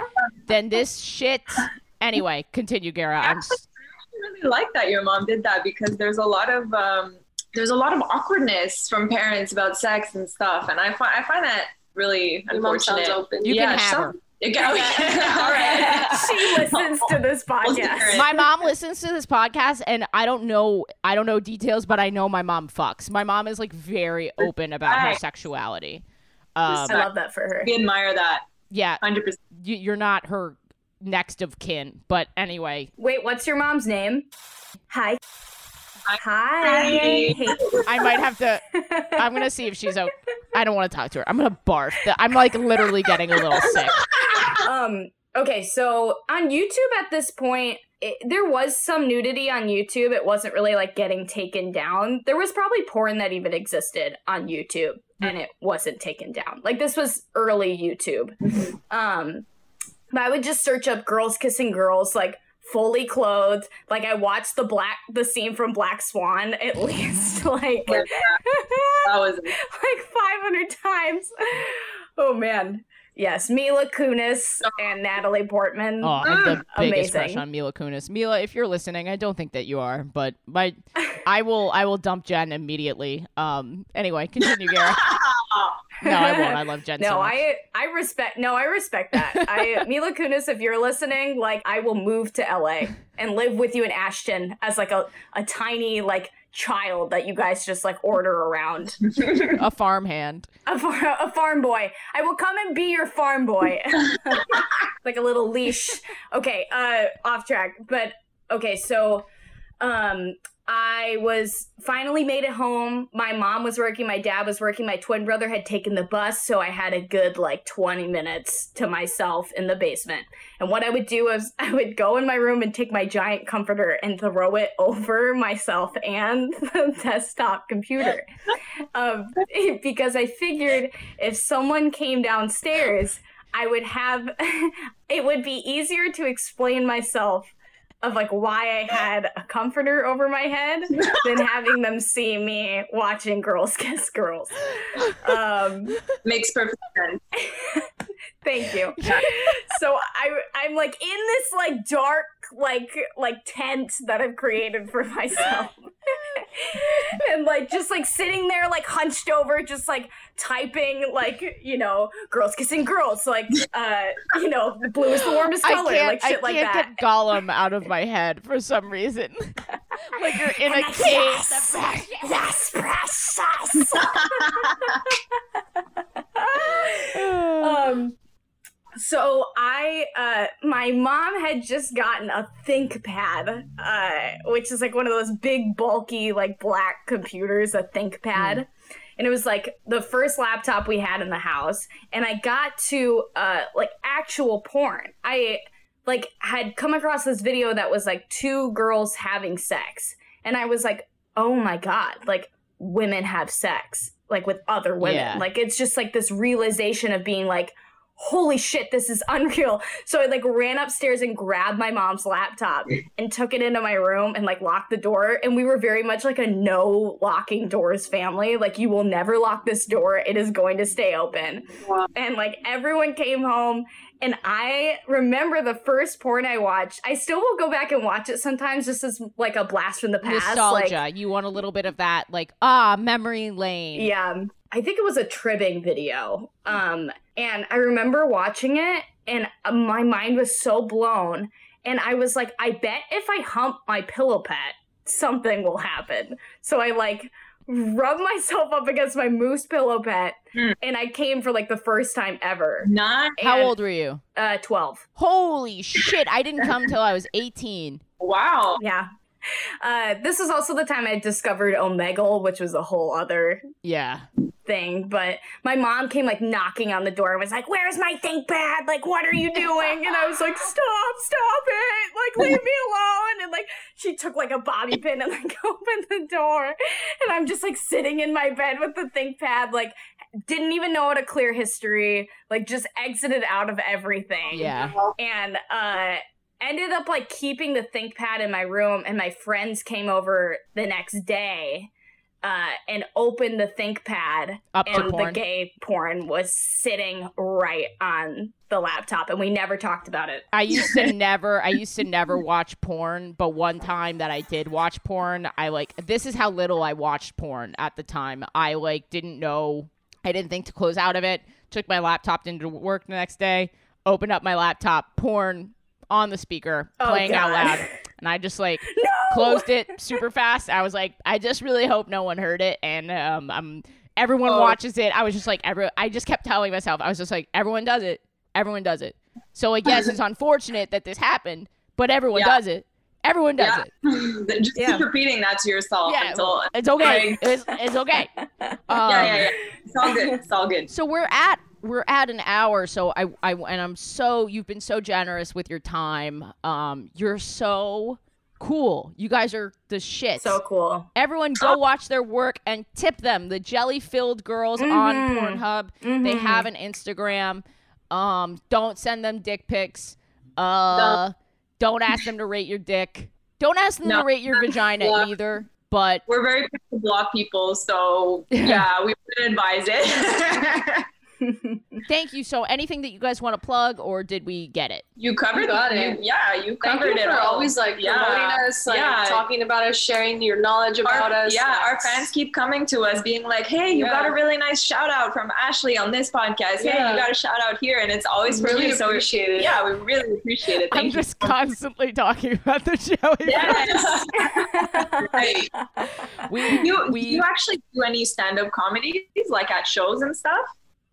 than this shit? Anyway, continue, Gara. I'm. s- really like that your mom did that because there's a lot of um, there's a lot of awkwardness from parents about sex and stuff, and I find I find that really Your mom unfortunate. open. You yeah, can have some- her. You can, okay. All right. she listens to this podcast. my mom listens to this podcast and I don't know I don't know details, but I know my mom fucks. My mom is like very open about her sexuality. Um, I love that for her. We admire that, yeah, hundred percent. you're not her next of kin, but anyway, Wait, what's your mom's name? Hi. Hi. Hi. I might have to. I'm gonna see if she's okay. I don't want to talk to her. I'm gonna barf. I'm like literally getting a little sick. um. Okay, so on YouTube at this point, it, there was some nudity on YouTube. It wasn't really like getting taken down. There was probably porn that even existed on YouTube, and it wasn't taken down. Like this was early YouTube. Um, but I would just search up girls kissing girls, like fully clothed. Like I watched the black the scene from Black Swan at least like Yeah. That was like 500 times. Oh man. Yes, Mila Kunis and Natalie Portman. Oh, I have the biggest crush on Mila Kunis. Mila, if you're listening, I don't think that you are, but my, I will, I will dump Jen immediately. Um. Anyway, continue, Gara. No, I won't. I love Jen. so No, much. I I respect no, I respect that. I Mila Kunis, if you're listening, like I will move to LA and live with you in Ashton as like a, a tiny like child that you guys just like order around. a farmhand. A, far, a farm boy. I will come and be your farm boy. like a little leash. Okay, uh off track. But okay, so um I was finally made it home. My mom was working, my dad was working, my twin brother had taken the bus, so I had a good like 20 minutes to myself in the basement. And what I would do is I would go in my room and take my giant comforter and throw it over myself and the desktop computer. Um, because I figured if someone came downstairs, I would have it would be easier to explain myself of like why I had a comforter over my head than having them see me watching girls kiss girls. Um, makes perfect sense. thank you. So I I'm like in this like dark like like tent that I've created for myself. and like just like sitting there like hunched over just like typing like you know girls kissing girls like uh you know blue is the warmest color like shit I like can't that get Gollum out of my head for some reason. like you're in a And I- cave. yes, yes precious um so i uh my mom had just gotten a thinkpad uh which is like one of those big bulky like black computers a thinkpad. And it was like the first laptop we had in the house. And i got to uh like actual porn. I like had come across this video that was like two girls having sex. And i was like oh my god like women have sex like with other women. Yeah. like it's just like this realization of being like holy shit this is unreal. So i like ran upstairs and grabbed my mom's laptop and took it into my room and like locked the door. And we were very much like a no locking doors family. Like you will never lock this door. It is going to stay open. Wow. and like everyone came home and i remember the first porn i watched i still will go back and watch it sometimes just as like a blast from the past Nostalgia. like you want a little bit of that, like ah, memory lane. yeah i think it was a tribbing video um and i remember watching it and uh, my mind was so blown and i was like i bet if i hump my pillow pet something will happen so i like rubbed myself up against my moose pillow pet Hmm. and i came for like the first time ever Not How old were you? uh 12 Holy shit! I didn't come till I was 18. wow. yeah uh this was also the time i discovered omegle which was a whole other Yeah. Thing, but my mom came like knocking on the door and was like, Where's my ThinkPad? Like, what are you doing? And I was like, Stop, stop it. Like, leave me alone. And like, she took like a bobby pin and like opened the door. And I'm just like sitting in my bed with the ThinkPad, like, didn't even know how to clear history, like, just exited out of everything Yeah. and uh ended up like keeping the ThinkPad in my room and my friends came over the next day uh and opened the ThinkPad Up and the gay porn was sitting right on the laptop and we never talked about it. I used to never I used to never watch porn, but one time that I did watch porn, I like this is how little I watched porn at the time. I like didn't know I didn't think to close out of it. Took my laptop into work the next day, opened up my laptop, porn on the speaker, Oh, playing out loud. And I just like closed it super fast. I was like, I just really hope no one heard it and um I'm everyone Oh. watches it. I was just like every I just kept telling myself, I was just like, everyone does it. Everyone does it. So I guess it's unfortunate that this happened, but everyone Yeah. does it. Everyone does Yeah. it. Just Yeah. keep repeating that to yourself Yeah, until it's okay. Like- It's, it's okay. Um, yeah, yeah, yeah. It's all good. It's all good. So we're at we're at an hour. So I I and I'm so you've been so generous with your time. Um, you're so cool. You guys are the shit. So cool. Everyone go watch their work and tip them. The jelly filled girls on Mhm. Pornhub. They Mhm. have an Instagram. Um, don't send them dick pics. Uh, don't ask them to rate your dick. Don't ask them to rate your vagina Yeah. either. But We're very quick to block people, so yeah, we wouldn't advise it. thank you. So, anything that you guys want to plug, or did we get it? you covered You got it. you- yeah, you Thank covered you it for all. always like Yeah. promoting us, like Yeah. talking about us, sharing your knowledge about our, us. yeah, like, our fans keep coming to us being like, hey, you Yeah. got a really nice shout out from Ashley on this podcast. Hey, Yeah. you got a shout out here. And it's always for really you. So appreciate it. yeah, we really appreciate it. Thank I'm you. just constantly talking about the show. Yes. Right. We, Do you, we do you actually do any stand-up comedies like at shows and stuff?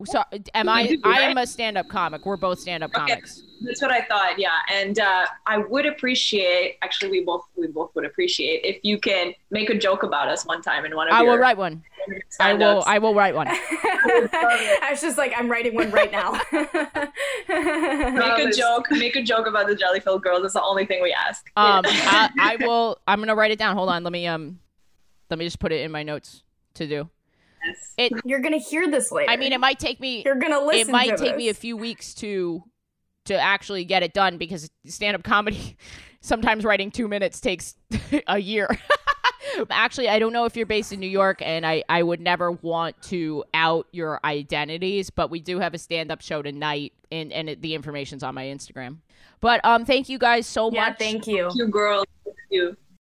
So, am I? do, I am a stand-up comic. We're both stand-up Okay. comics. That's what I thought. Yeah, and uh, I would appreciate. Actually, we both we both would appreciate if you can make a joke about us one time in one of your. I your will write one. I will. I will write one. I was just like, I'm writing one right now. Make a joke. Make a joke about the Jelly Filled Girls. That's the only thing we ask. Um, I, I will. I'm gonna write it down. Hold on. Let me um, let me just put it in my notes to do. Yes. You're gonna hear this later. I mean, it might take me. you're gonna listen. It might to take me a few weeks to to actually get it done because stand-up comedy sometimes writing two minutes takes a year. Actually, I don't know if you're based in New York, and I, I would never want to out your identities, but we do have a stand up show tonight, and, and it, the information's on my Instagram. But um, thank you guys so Yeah, much. thank you. thank You girls. Thank you.